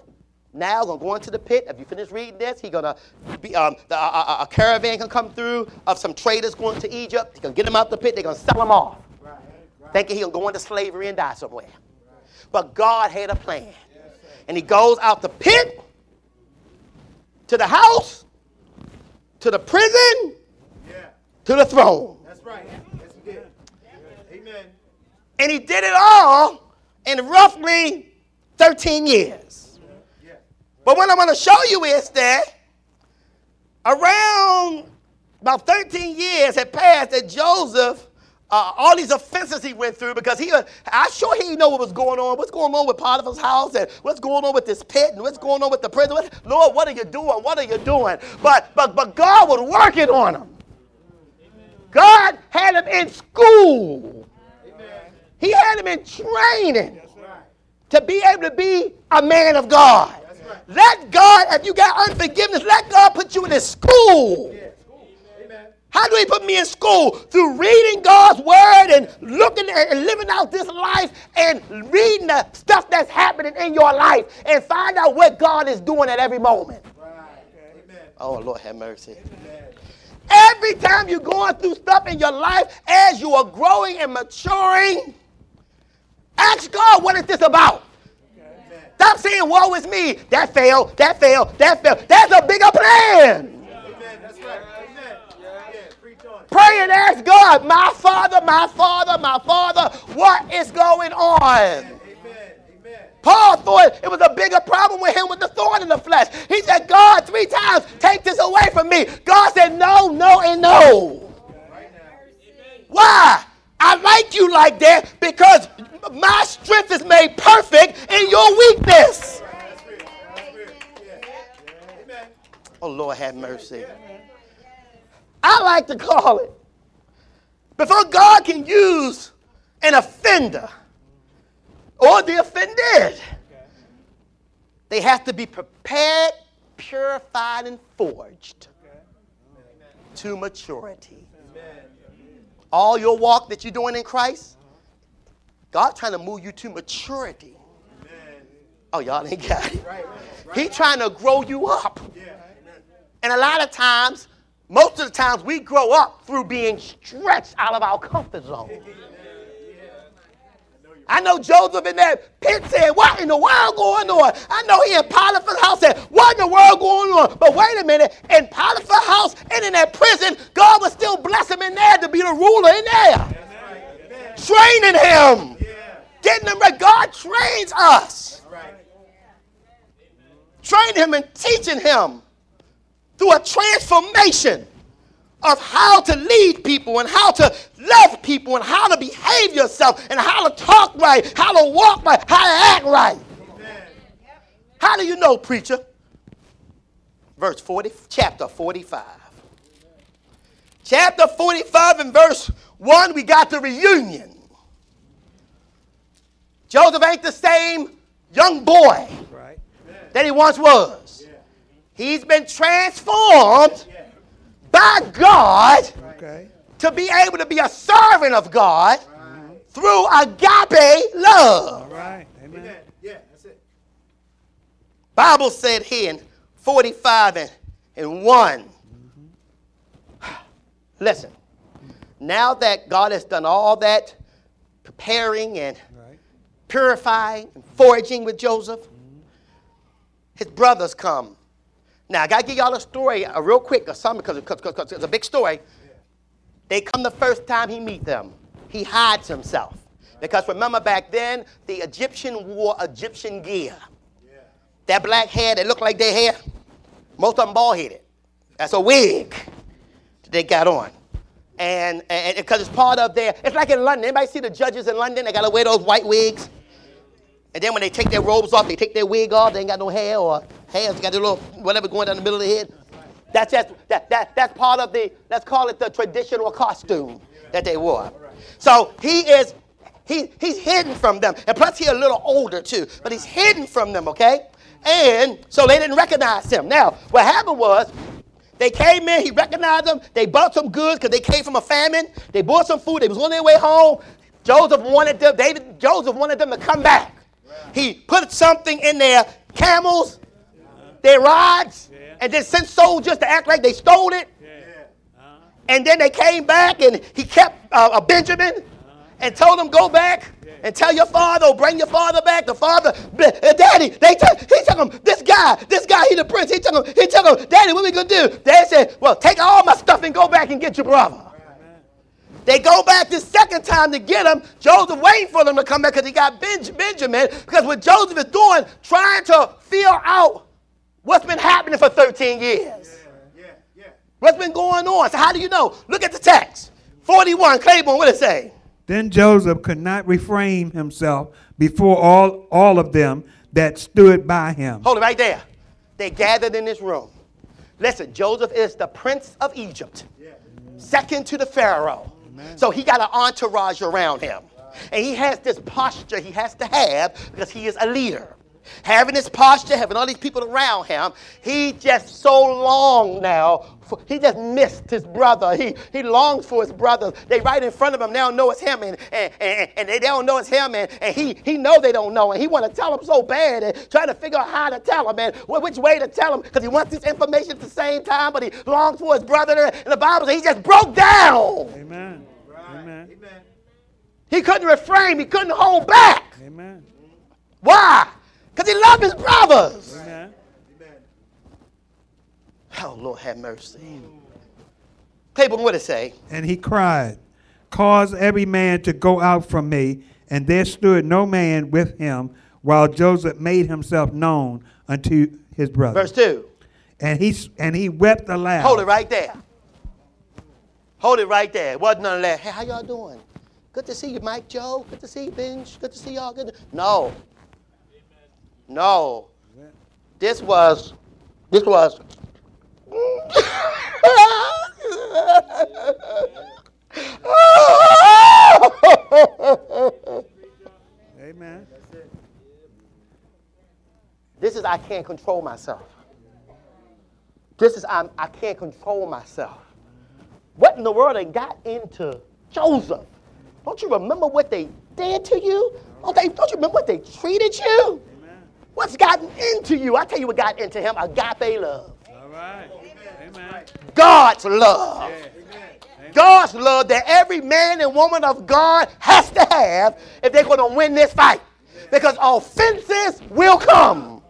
now gonna go into the pit. If you finish reading this, he gonna be um, the, a, a- a caravan can come through of some traders going to Egypt. He gonna get them out the pit. They're gonna sell them off, Right. Right. thinking he gonna go into slavery and die somewhere. But God had a plan, and he goes out the pit to the house, to the prison, Yeah. to the throne. That's right. Yes, did. Amen. And he did it all in roughly 13 years. Yeah. But what I'm going to show you is that around about 13 years had passed that Joseph, uh, all these offenses he went through, because he, uh, I'm sure he know what was going on. What's going on with Potiphar's house, and what's going on with this pit, and what's going on with the prison. What, Lord, what are you doing? What are you doing? But but but God was working on him. God had him in school. He had him in training to be able to be a man of God. Let God, if you got unforgiveness, let God put you in his school. Yeah. Amen. How do he put me in school? Through reading God's word and looking at and living out this life and reading the stuff that's happening in your life and find out what God is doing at every moment. Right. Oh, Lord have mercy. Every time you're going through stuff in your life, as you are growing and maturing, ask God, what is this about? Stop saying, woe is me. That failed, that failed, that failed. There's a bigger plan. Amen. That's right. Amen. Yeah. Preach on it. Pray and ask God, my Father, my Father, my Father, what is going on? Amen. Amen. Paul thought it was a bigger problem with him with the thorn in the flesh. He said, God, three times, take this away from me. God said, no, no, and no. Right. Why? I like you like that because my strength is made perfect in your weakness. That's real. That's real. Yeah. Amen. Oh, Lord, have mercy. I like to call it before God can use an offender or the offended, they have to be prepared, purified, and forged to maturity. All your walk that you're doing in Christ, God's trying to move you to maturity. Oh, y'all ain't got it. He's trying to grow you up. And a lot of times, most of the times, we grow up through being stretched out of our comfort zone. I know Joseph in that pit said, What in the world going on? I know he in Potiphar's house said, What in the world going on? But wait a minute, in Potiphar's house and in that prison, God was still blessing him in there to be the ruler in there. Training him, Yeah. getting him right. God trains us Right. training him and teaching him through a transformation of how to lead people and how to love people and how to behave yourself and how to talk right, how to walk right, how to act right. Amen. How do you know, preacher? Verse 40, chapter 45. Chapter 45 and verse 1, we got the reunion. Joseph ain't the same young boy Right. that he once was. Yeah. He's been transformed by God Okay. to be able to be a servant of God through agape love. All right. Amen. Amen. Yeah. That's it. Bible said here in 45 and, and 1. [sighs] Listen, now that God has done all that preparing and Right. purifying and foraging with Joseph, his brothers come. Now, I got to give y'all a story real quick or something because because it's a big story. They come the first time he meet them. He hides himself. Because remember back then, the Egyptian wore Egyptian gear. That black hair that looked like their hair, most of them bald headed. That's a wig they got on. And because it's part of their, it's like in London. Anybody see the judges in London? They got to wear those white wigs. And then when they take their robes off, they take their wig off. They ain't got no hair or They got their little whatever going down the middle of the head. That's just that, that that's part of the let's call it the traditional costume that they wore. So he is he he's hidden from them, and plus he's a little older too. But he's hidden from them, okay? And so they didn't recognize him. Now what happened was they came in, he recognized them. They bought some goods because they came from a famine. They bought some food. They was on their way home. Joseph wanted them. David Joseph wanted them to come back. He put something in their camels, their rods, and then sent soldiers to act like they stole it. And then they came back and he kept uh, a Benjamin and told him, go back and tell your father or bring your father back. The father, daddy, they took, he took him, this guy, this guy, he the prince. He took him, he took him, daddy, what we gonna do? Daddy said, well, take all my stuff and go back and get your brother. They go back the second time to get him. Joseph waiting for them to come back because he got Benj- Benjamin. Because what Joseph is doing, trying to feel out what's been happening for 13 years. Yeah. Yeah. What's been going on? So how do you know? Look at the text. 41, Claiborne, what it say? Then Joseph could not refrain himself before all, all of them that stood by him. Hold it right there. They gathered in this room. Listen, Joseph is the prince of Egypt, second to the Pharaoh. So he got an entourage around him. And he has this posture he has to have because he is a leader. Having his posture, having all these people around him, he just so long now. He just missed his brother. He, he longs for his brothers. They right in front of him. They don't know it's him, and, and, and, and they don't know it's him, and, and he, he know they don't know, and he want to tell them so bad, and trying to figure out how to tell them, and which way to tell them, because he wants this information at the same time, but he longs for his brother. And the Bible says he just broke down. Amen. Right. Amen. Amen. He couldn't refrain. He couldn't hold back. Amen. Why? Because he loved his brothers. Amen. Amen. Oh, Lord have mercy. People, what it say? And he cried, Cause every man to go out from me. And there stood no man with him while Joseph made himself known unto his brother. Verse 2. And he, s- and he wept aloud. Hold it right there. Hold it right there. It wasn't none of that. Hey, how y'all doing? Good to see you, Mike Joe. Good to see you, Benj. Good to see y'all. Good to... No. No. This was, this was. Amen. This is I can't control myself. This is I'm, I can't control myself. What in the world they got into Joseph? Don't you remember what they did to you? Don't, they, don't you remember what they treated you? What's gotten into you? I tell you what got into him agape love. All right. Amen. God's love. God's love that every man and woman of God has to have if they're going to win this fight. Because offenses will come.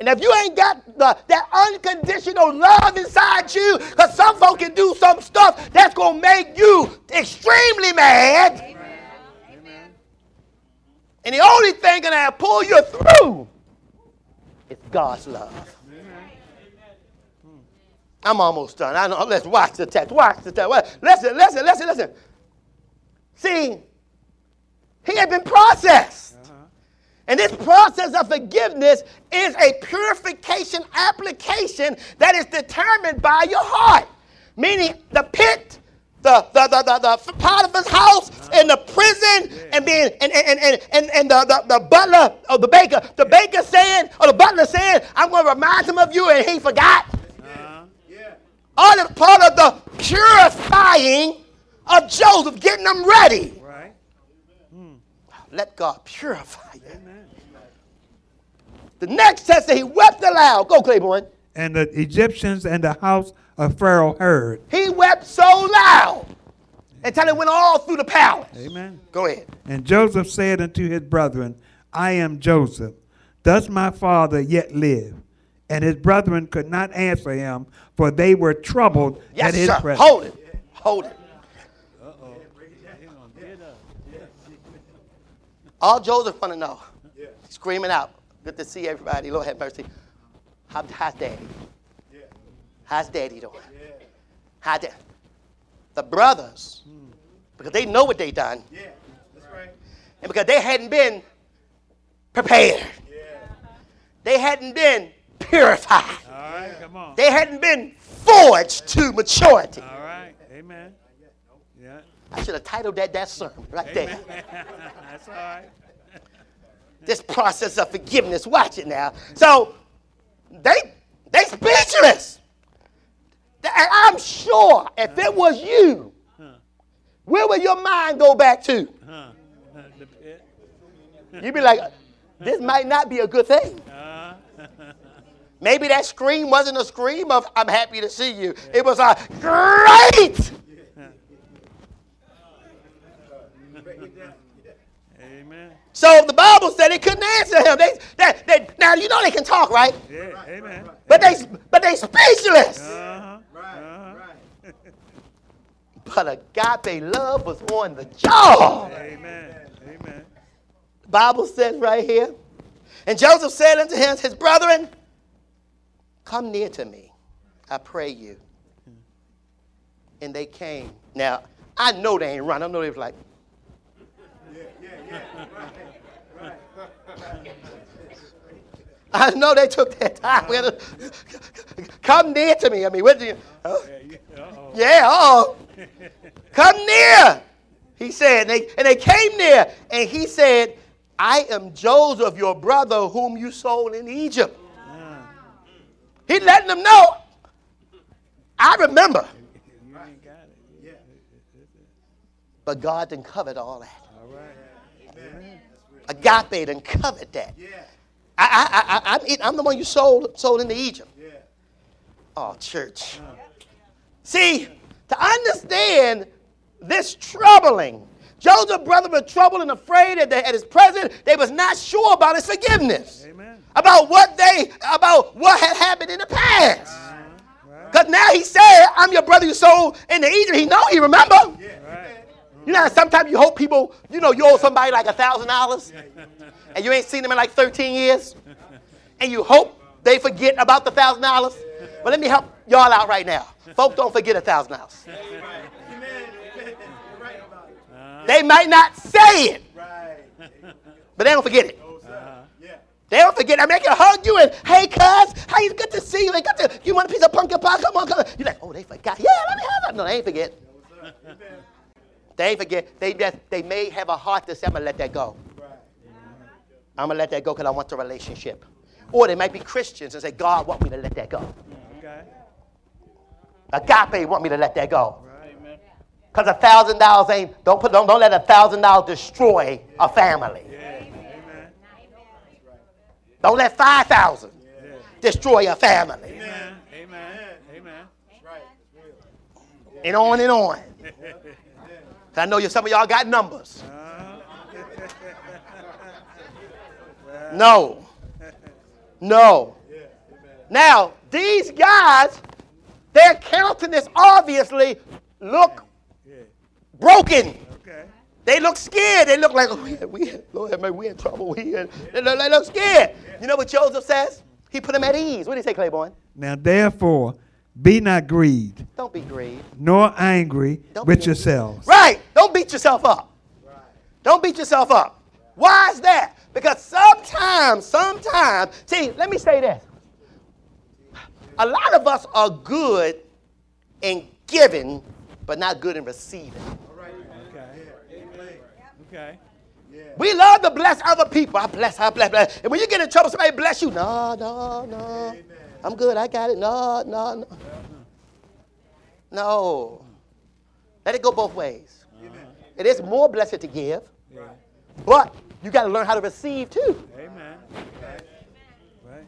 And if you ain't got the, that unconditional love inside you, because some folk can do some stuff that's going to make you extremely mad. And the only thing going to pull you through is God's love. Hmm. I'm almost done. I know. Let's watch the text. Watch the text. Listen, listen, listen, listen. See, he had been processed. Uh-huh. And this process of forgiveness is a purification application that is determined by your heart. Meaning the pit, the the the, the, the Potiphar's house, and the prison, and being and and, and, and, and the, the, the butler or the baker, the baker saying, or the butler saying, I'm gonna remind him of you, and he forgot. Uh-huh. Yeah. All is part of the purifying of Joseph, getting them ready. Right. Let God purify you. Amen. The next test that he wept aloud. Go, Claiborne. And the Egyptians and the house of Pharaoh heard. He wept so loud until it went all through the palace. Amen. Go ahead. And Joseph said unto his brethren, I am Joseph. Does my father yet live? And his brethren could not answer him, for they were troubled Yes, at his sir. presence. Hold it. Hold it. Uh-oh. All Joseph want to know, Yeah. screaming out, good to see everybody. Lord have mercy. How, how's daddy? How's daddy doing? How da- the brothers, because they know what they done, Yeah. That's right. and because they hadn't been prepared, Yeah. they hadn't been purified, All right, come on. they hadn't been forged to maturity. All right. Amen. Yeah. I should have titled that that sermon right there. [laughs] That's all right. [laughs] This process of forgiveness. Watch it now. So they they speechless. And I'm sure if it was you, where would your mind go back to? Huh. The [laughs] pit. You'd be like, this might not be a good thing. Uh, [laughs] Maybe that scream wasn't a scream of I'm happy to see you. It was a great. Break it down. Yeah. amen. So the Bible said they couldn't answer him. They, they, they, now you know they can talk, right? Yeah. Amen. But they but they speechless. Uh-huh. Uh-huh. But agape love was on the job. Amen. Amen. The Bible says right here. And Joseph said unto him, his brethren, Come near to me, I pray you. And they came. Now, I know they ain't run. I know they was like, Yeah. Yeah. Yeah. Right. Right. [laughs] I know they took their time. We had to- Come near to me. I mean, what do you? Uh-oh. yeah, oh. Come near. He said, and they, and they came near, and he said, I am Joseph, your brother, whom you sold in Egypt. He letting them know. I remember. But God didn't cover all that. Agape didn't cover that. I, I, I, I'm, I'm the one you sold, sold into Egypt. Yeah. Oh, church. See, to understand this troubling, Joseph's brother was troubled and afraid at, the, at his present. They was not sure about his forgiveness. Amen. About what they, about what had happened in the past. Uh-huh. Because now he said, I'm your brother you sold into Egypt. He know, he remember. You know, how sometimes you hope people, you know, you owe somebody like a thousand dollars, [laughs] and you ain't seen them in like 13 years, and you hope they forget about the thousand dollars. But let me help y'all out right now. Folks don't forget a thousand dollars. They might not say it, but they don't forget it. They don't forget. I mean, they can hug you and, hey, cuz, how you good to see you? They got to, you want a piece of pumpkin pie? Come on, come on. You're like, oh, they forgot. Yeah, let me have that. No, they ain't forget. They ain't forget. They just, they may have a heart to say, I'm gonna let that go. I'm gonna let that go because I want the relationship. Or they might be Christians and say, God want me to let that go. Okay. Agape want me to let that go. Because a thousand dollars ain't don't put don't, don't let a thousand dollars destroy a family. Amen. Don't let five thousand destroy a family. Amen. Amen. Amen. And on and on. [laughs] I know you some of y'all got numbers. Uh-huh. No. No. Now, these guys, their countenance obviously look broken. They look scared. They look like, oh, we, we, Lord mercy, we in trouble. We in, they, look, they look scared. You know what Joseph says? He put them at ease. What did he say, Claiborne? Now therefore, be not grieved, Don't be grieved. nor angry Don't with yourselves. Right. Don't beat yourself up. Don't beat yourself up. Why is that? Because sometimes, sometimes, see, let me say this. A lot of us are good in giving, but not good in receiving. All right. Okay. Okay. yeah. We love to bless other people. I bless, I bless, bless. And when you get in trouble, somebody bless you. No, no, no. I'm good. I got it. No, no, no. No. Let it go both ways. It is more blessed to give, but you got to learn how to receive too. Amen. Right.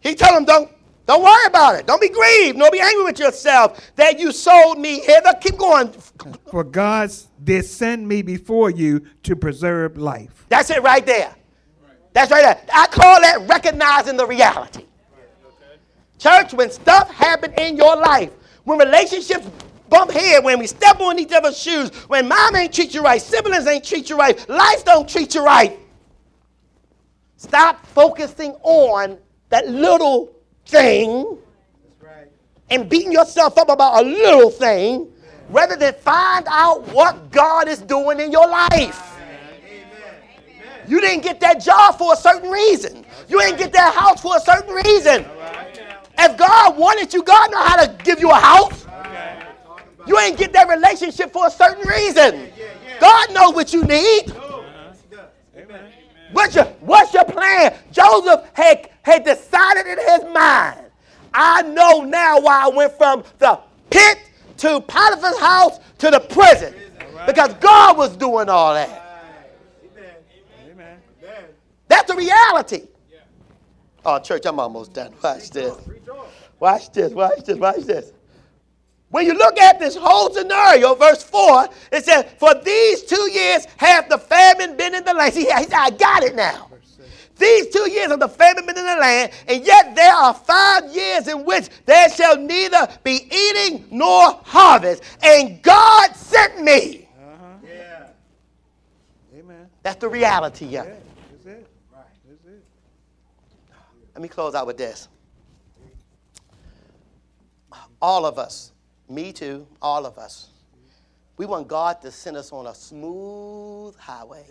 He told him, don't, don't worry about it. Don't be grieved. Don't be angry with yourself that you sold me hither. Keep going. For God did send me before you to preserve life. That's it right there. That's right there. I call that recognizing the reality. Church, when stuff happened in your life, when relationships bump head, when we step on each other's shoes, when mom ain't treat you right, siblings ain't treat you right, life don't treat you right, stop focusing on that little thing and beating yourself up about a little thing rather than find out what God is doing in your life. You didn't get that job for a certain reason. You didn't get that house for a certain reason. If God wanted you, God know how to give you a house. You ain't get that relationship for a certain reason. God knows what you need. What's your, what's your plan? Joseph had, had decided in his mind. I know now why I went from the pit to Potiphar's house to the prison. Because God was doing all that. That's the reality. Oh, church, I'm almost done. Watch this. Watch this, watch this, watch this. When you look at this whole scenario, verse 4, it says, For these two years have the famine been in the land. See, he said, I got it now. These two years of the famine been in the land, and yet there are five years in which there shall neither be eating nor harvest. And God sent me. Uh-huh. Yeah. Amen. That's the reality, yeah. Yeah, that's it. Right. That's it. Let me close out with this. All of us, me too, all of us, we want God to send us on a smooth highway.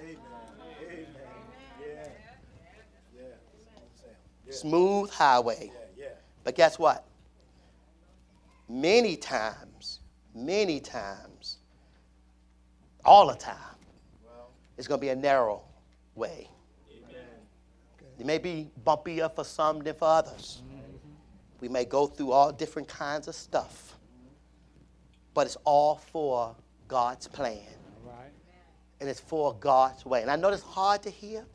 Smooth highway. But guess what? Many times, many times, all the time, it's going to be a narrow way. It may be bumpier for some than for others. We may go through all different kinds of stuff, but it's all for God's plan. And it's for God's way. And I know it's hard to hear.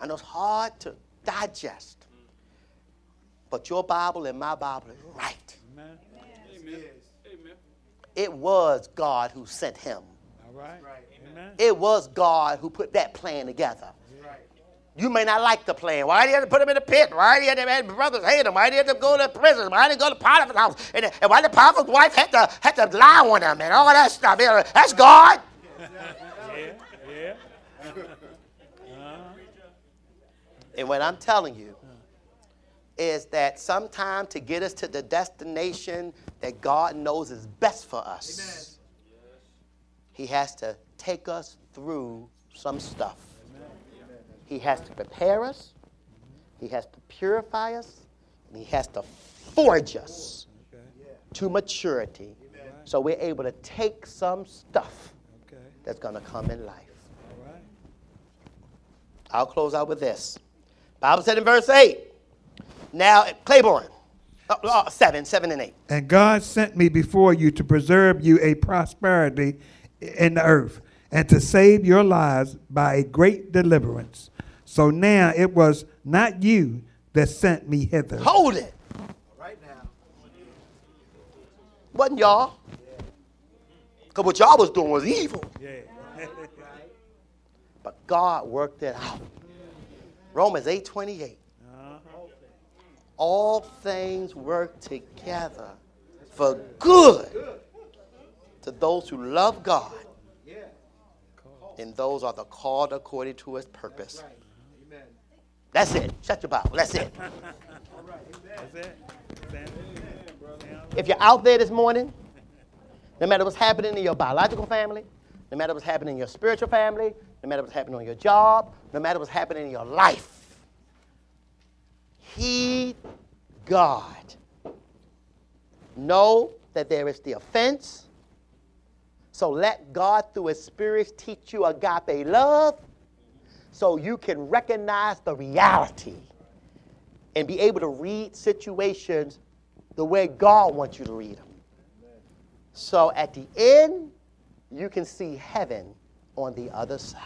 I know it's hard to digest. But your Bible and my Bible is right. Amen. It was God who sent him. All right. Amen. It was God who put that plan together. You may not like the plan. Why do you have to put him in the pit? Why do you have to have brothers hate him? Why do you have to go to prison? Why did he go to Potiphar's house? And, and why the Potiphar's wife had to had to lie on him and all that stuff? That's God. Yeah. [laughs] Yeah. And what I'm telling you is that sometime to get us to the destination that God knows is best for us, He has to take us through some stuff. He has to prepare us, He has to purify us, and He has to forge us to maturity so we're able to take some stuff that's going to come in life. I'll close out with this. Bible said in verse 8. Now, Claiborne, uh, uh, 7, 7 and 8. And God sent me before you to preserve you a prosperity in the earth and to save your lives by a great deliverance. So now it was not you that sent me hither. Hold it. Right now. Wasn't y'all. Because what y'all was doing was evil. Yeah. But God worked it out. Romans 8 28. Uh-huh. All things work together for good to those who love God. And those are the called according to his purpose. Amen. That's it. Shut your Bible. That's it. [laughs] That's it. Stand If you're out there this morning, no matter what's happening in your biological family, no matter what's happening in your spiritual family, no matter what's happening on your job, no matter what's happening in your life, heed God. Know that there is the offense. So let God, through His Spirit, teach you agape love so you can recognize the reality and be able to read situations the way God wants you to read them. So at the end, you can see heaven on the other side.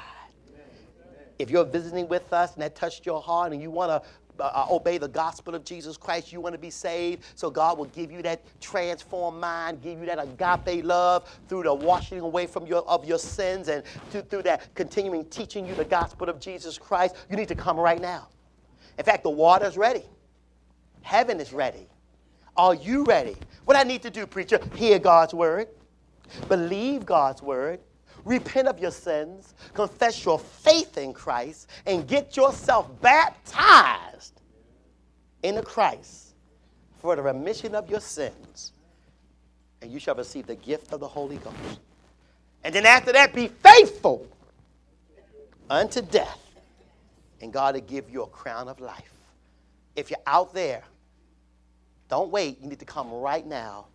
If you're visiting with us and that touched your heart and you want to uh, obey the gospel of Jesus Christ, you want to be saved, so God will give you that transformed mind, give you that agape love through the washing away from your of your sins and through, through that continuing teaching you the gospel of Jesus Christ. You need to come right now. In fact, the water's ready. Heaven is ready. Are you ready? What I need to do, preacher, hear God's word, believe God's word, repent of your sins, confess your faith in Christ, and get yourself baptized into Christ for the remission of your sins. And you shall receive the gift of the Holy Ghost. And then after that, be faithful unto death, and God will give you a crown of life. If you're out there, don't wait. You need to come right now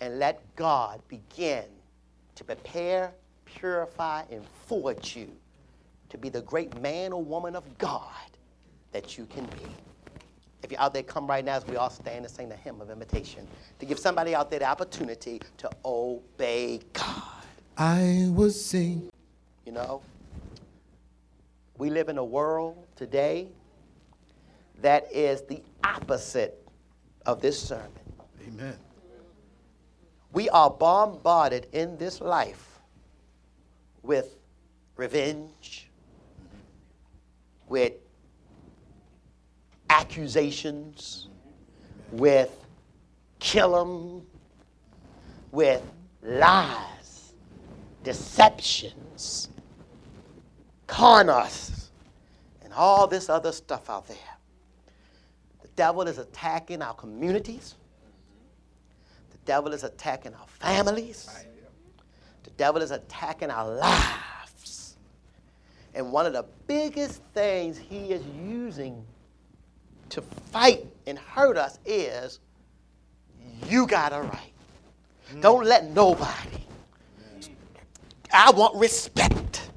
and let God begin to prepare, purify, and forge you to be the great man or woman of God that you can be. If you're out there, come right now as we all stand and sing the hymn of invitation to give somebody out there the opportunity to obey God. I will sing. You know, we live in a world today that is the opposite of this sermon. Amen. We are bombarded in this life with revenge, with accusations, with kill 'em, with lies, deceptions, con us, and all this other stuff out there. The devil is attacking our communities. The devil is attacking our families. The devil is attacking our lives. And one of the biggest things he is using to fight and hurt us is you got a right. Mm. Don't let nobody. Mm. I want respect.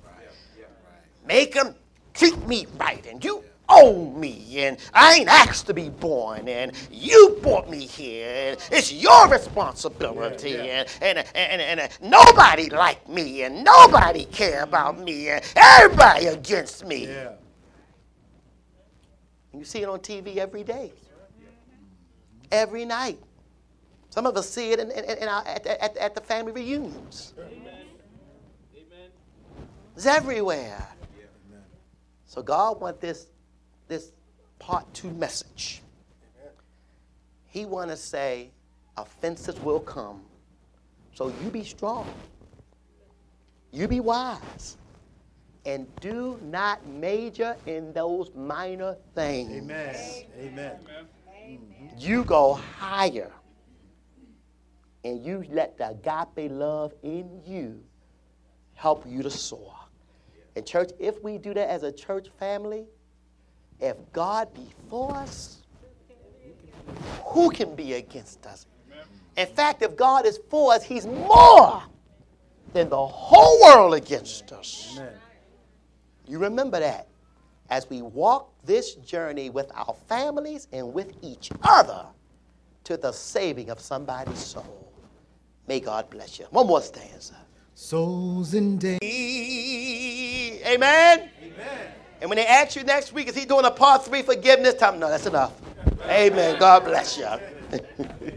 make them treat me right, and you owe me, and I ain't asked to be born, and you brought me here, and it's your responsibility, Yeah, And, and, and, and, and nobody like me, and nobody care about me, and everybody against me. Yeah. You see it on TV every day, every night. Some of us see it in, in, in our, at, at, at the family reunions. It's everywhere. So God wants this, this part two message. He want to say, offenses will come. So you be strong. You be wise. And do not major in those minor things. Amen. Amen. Mm-hmm. You go higher. And you let the agape love in you help you to soar. And, church, if we do that as a church family, if God be for us, who can be against us? In fact, if God is for us, He's more than the whole world against us. Amen. You remember that as we walk this journey with our families and with each other to the saving of somebody's soul. May God bless you. One more stanza. Souls in danger. Amen. And when they ask you next week, is he doing a part three forgiveness? time? no, that's enough. Amen. God bless you. [laughs]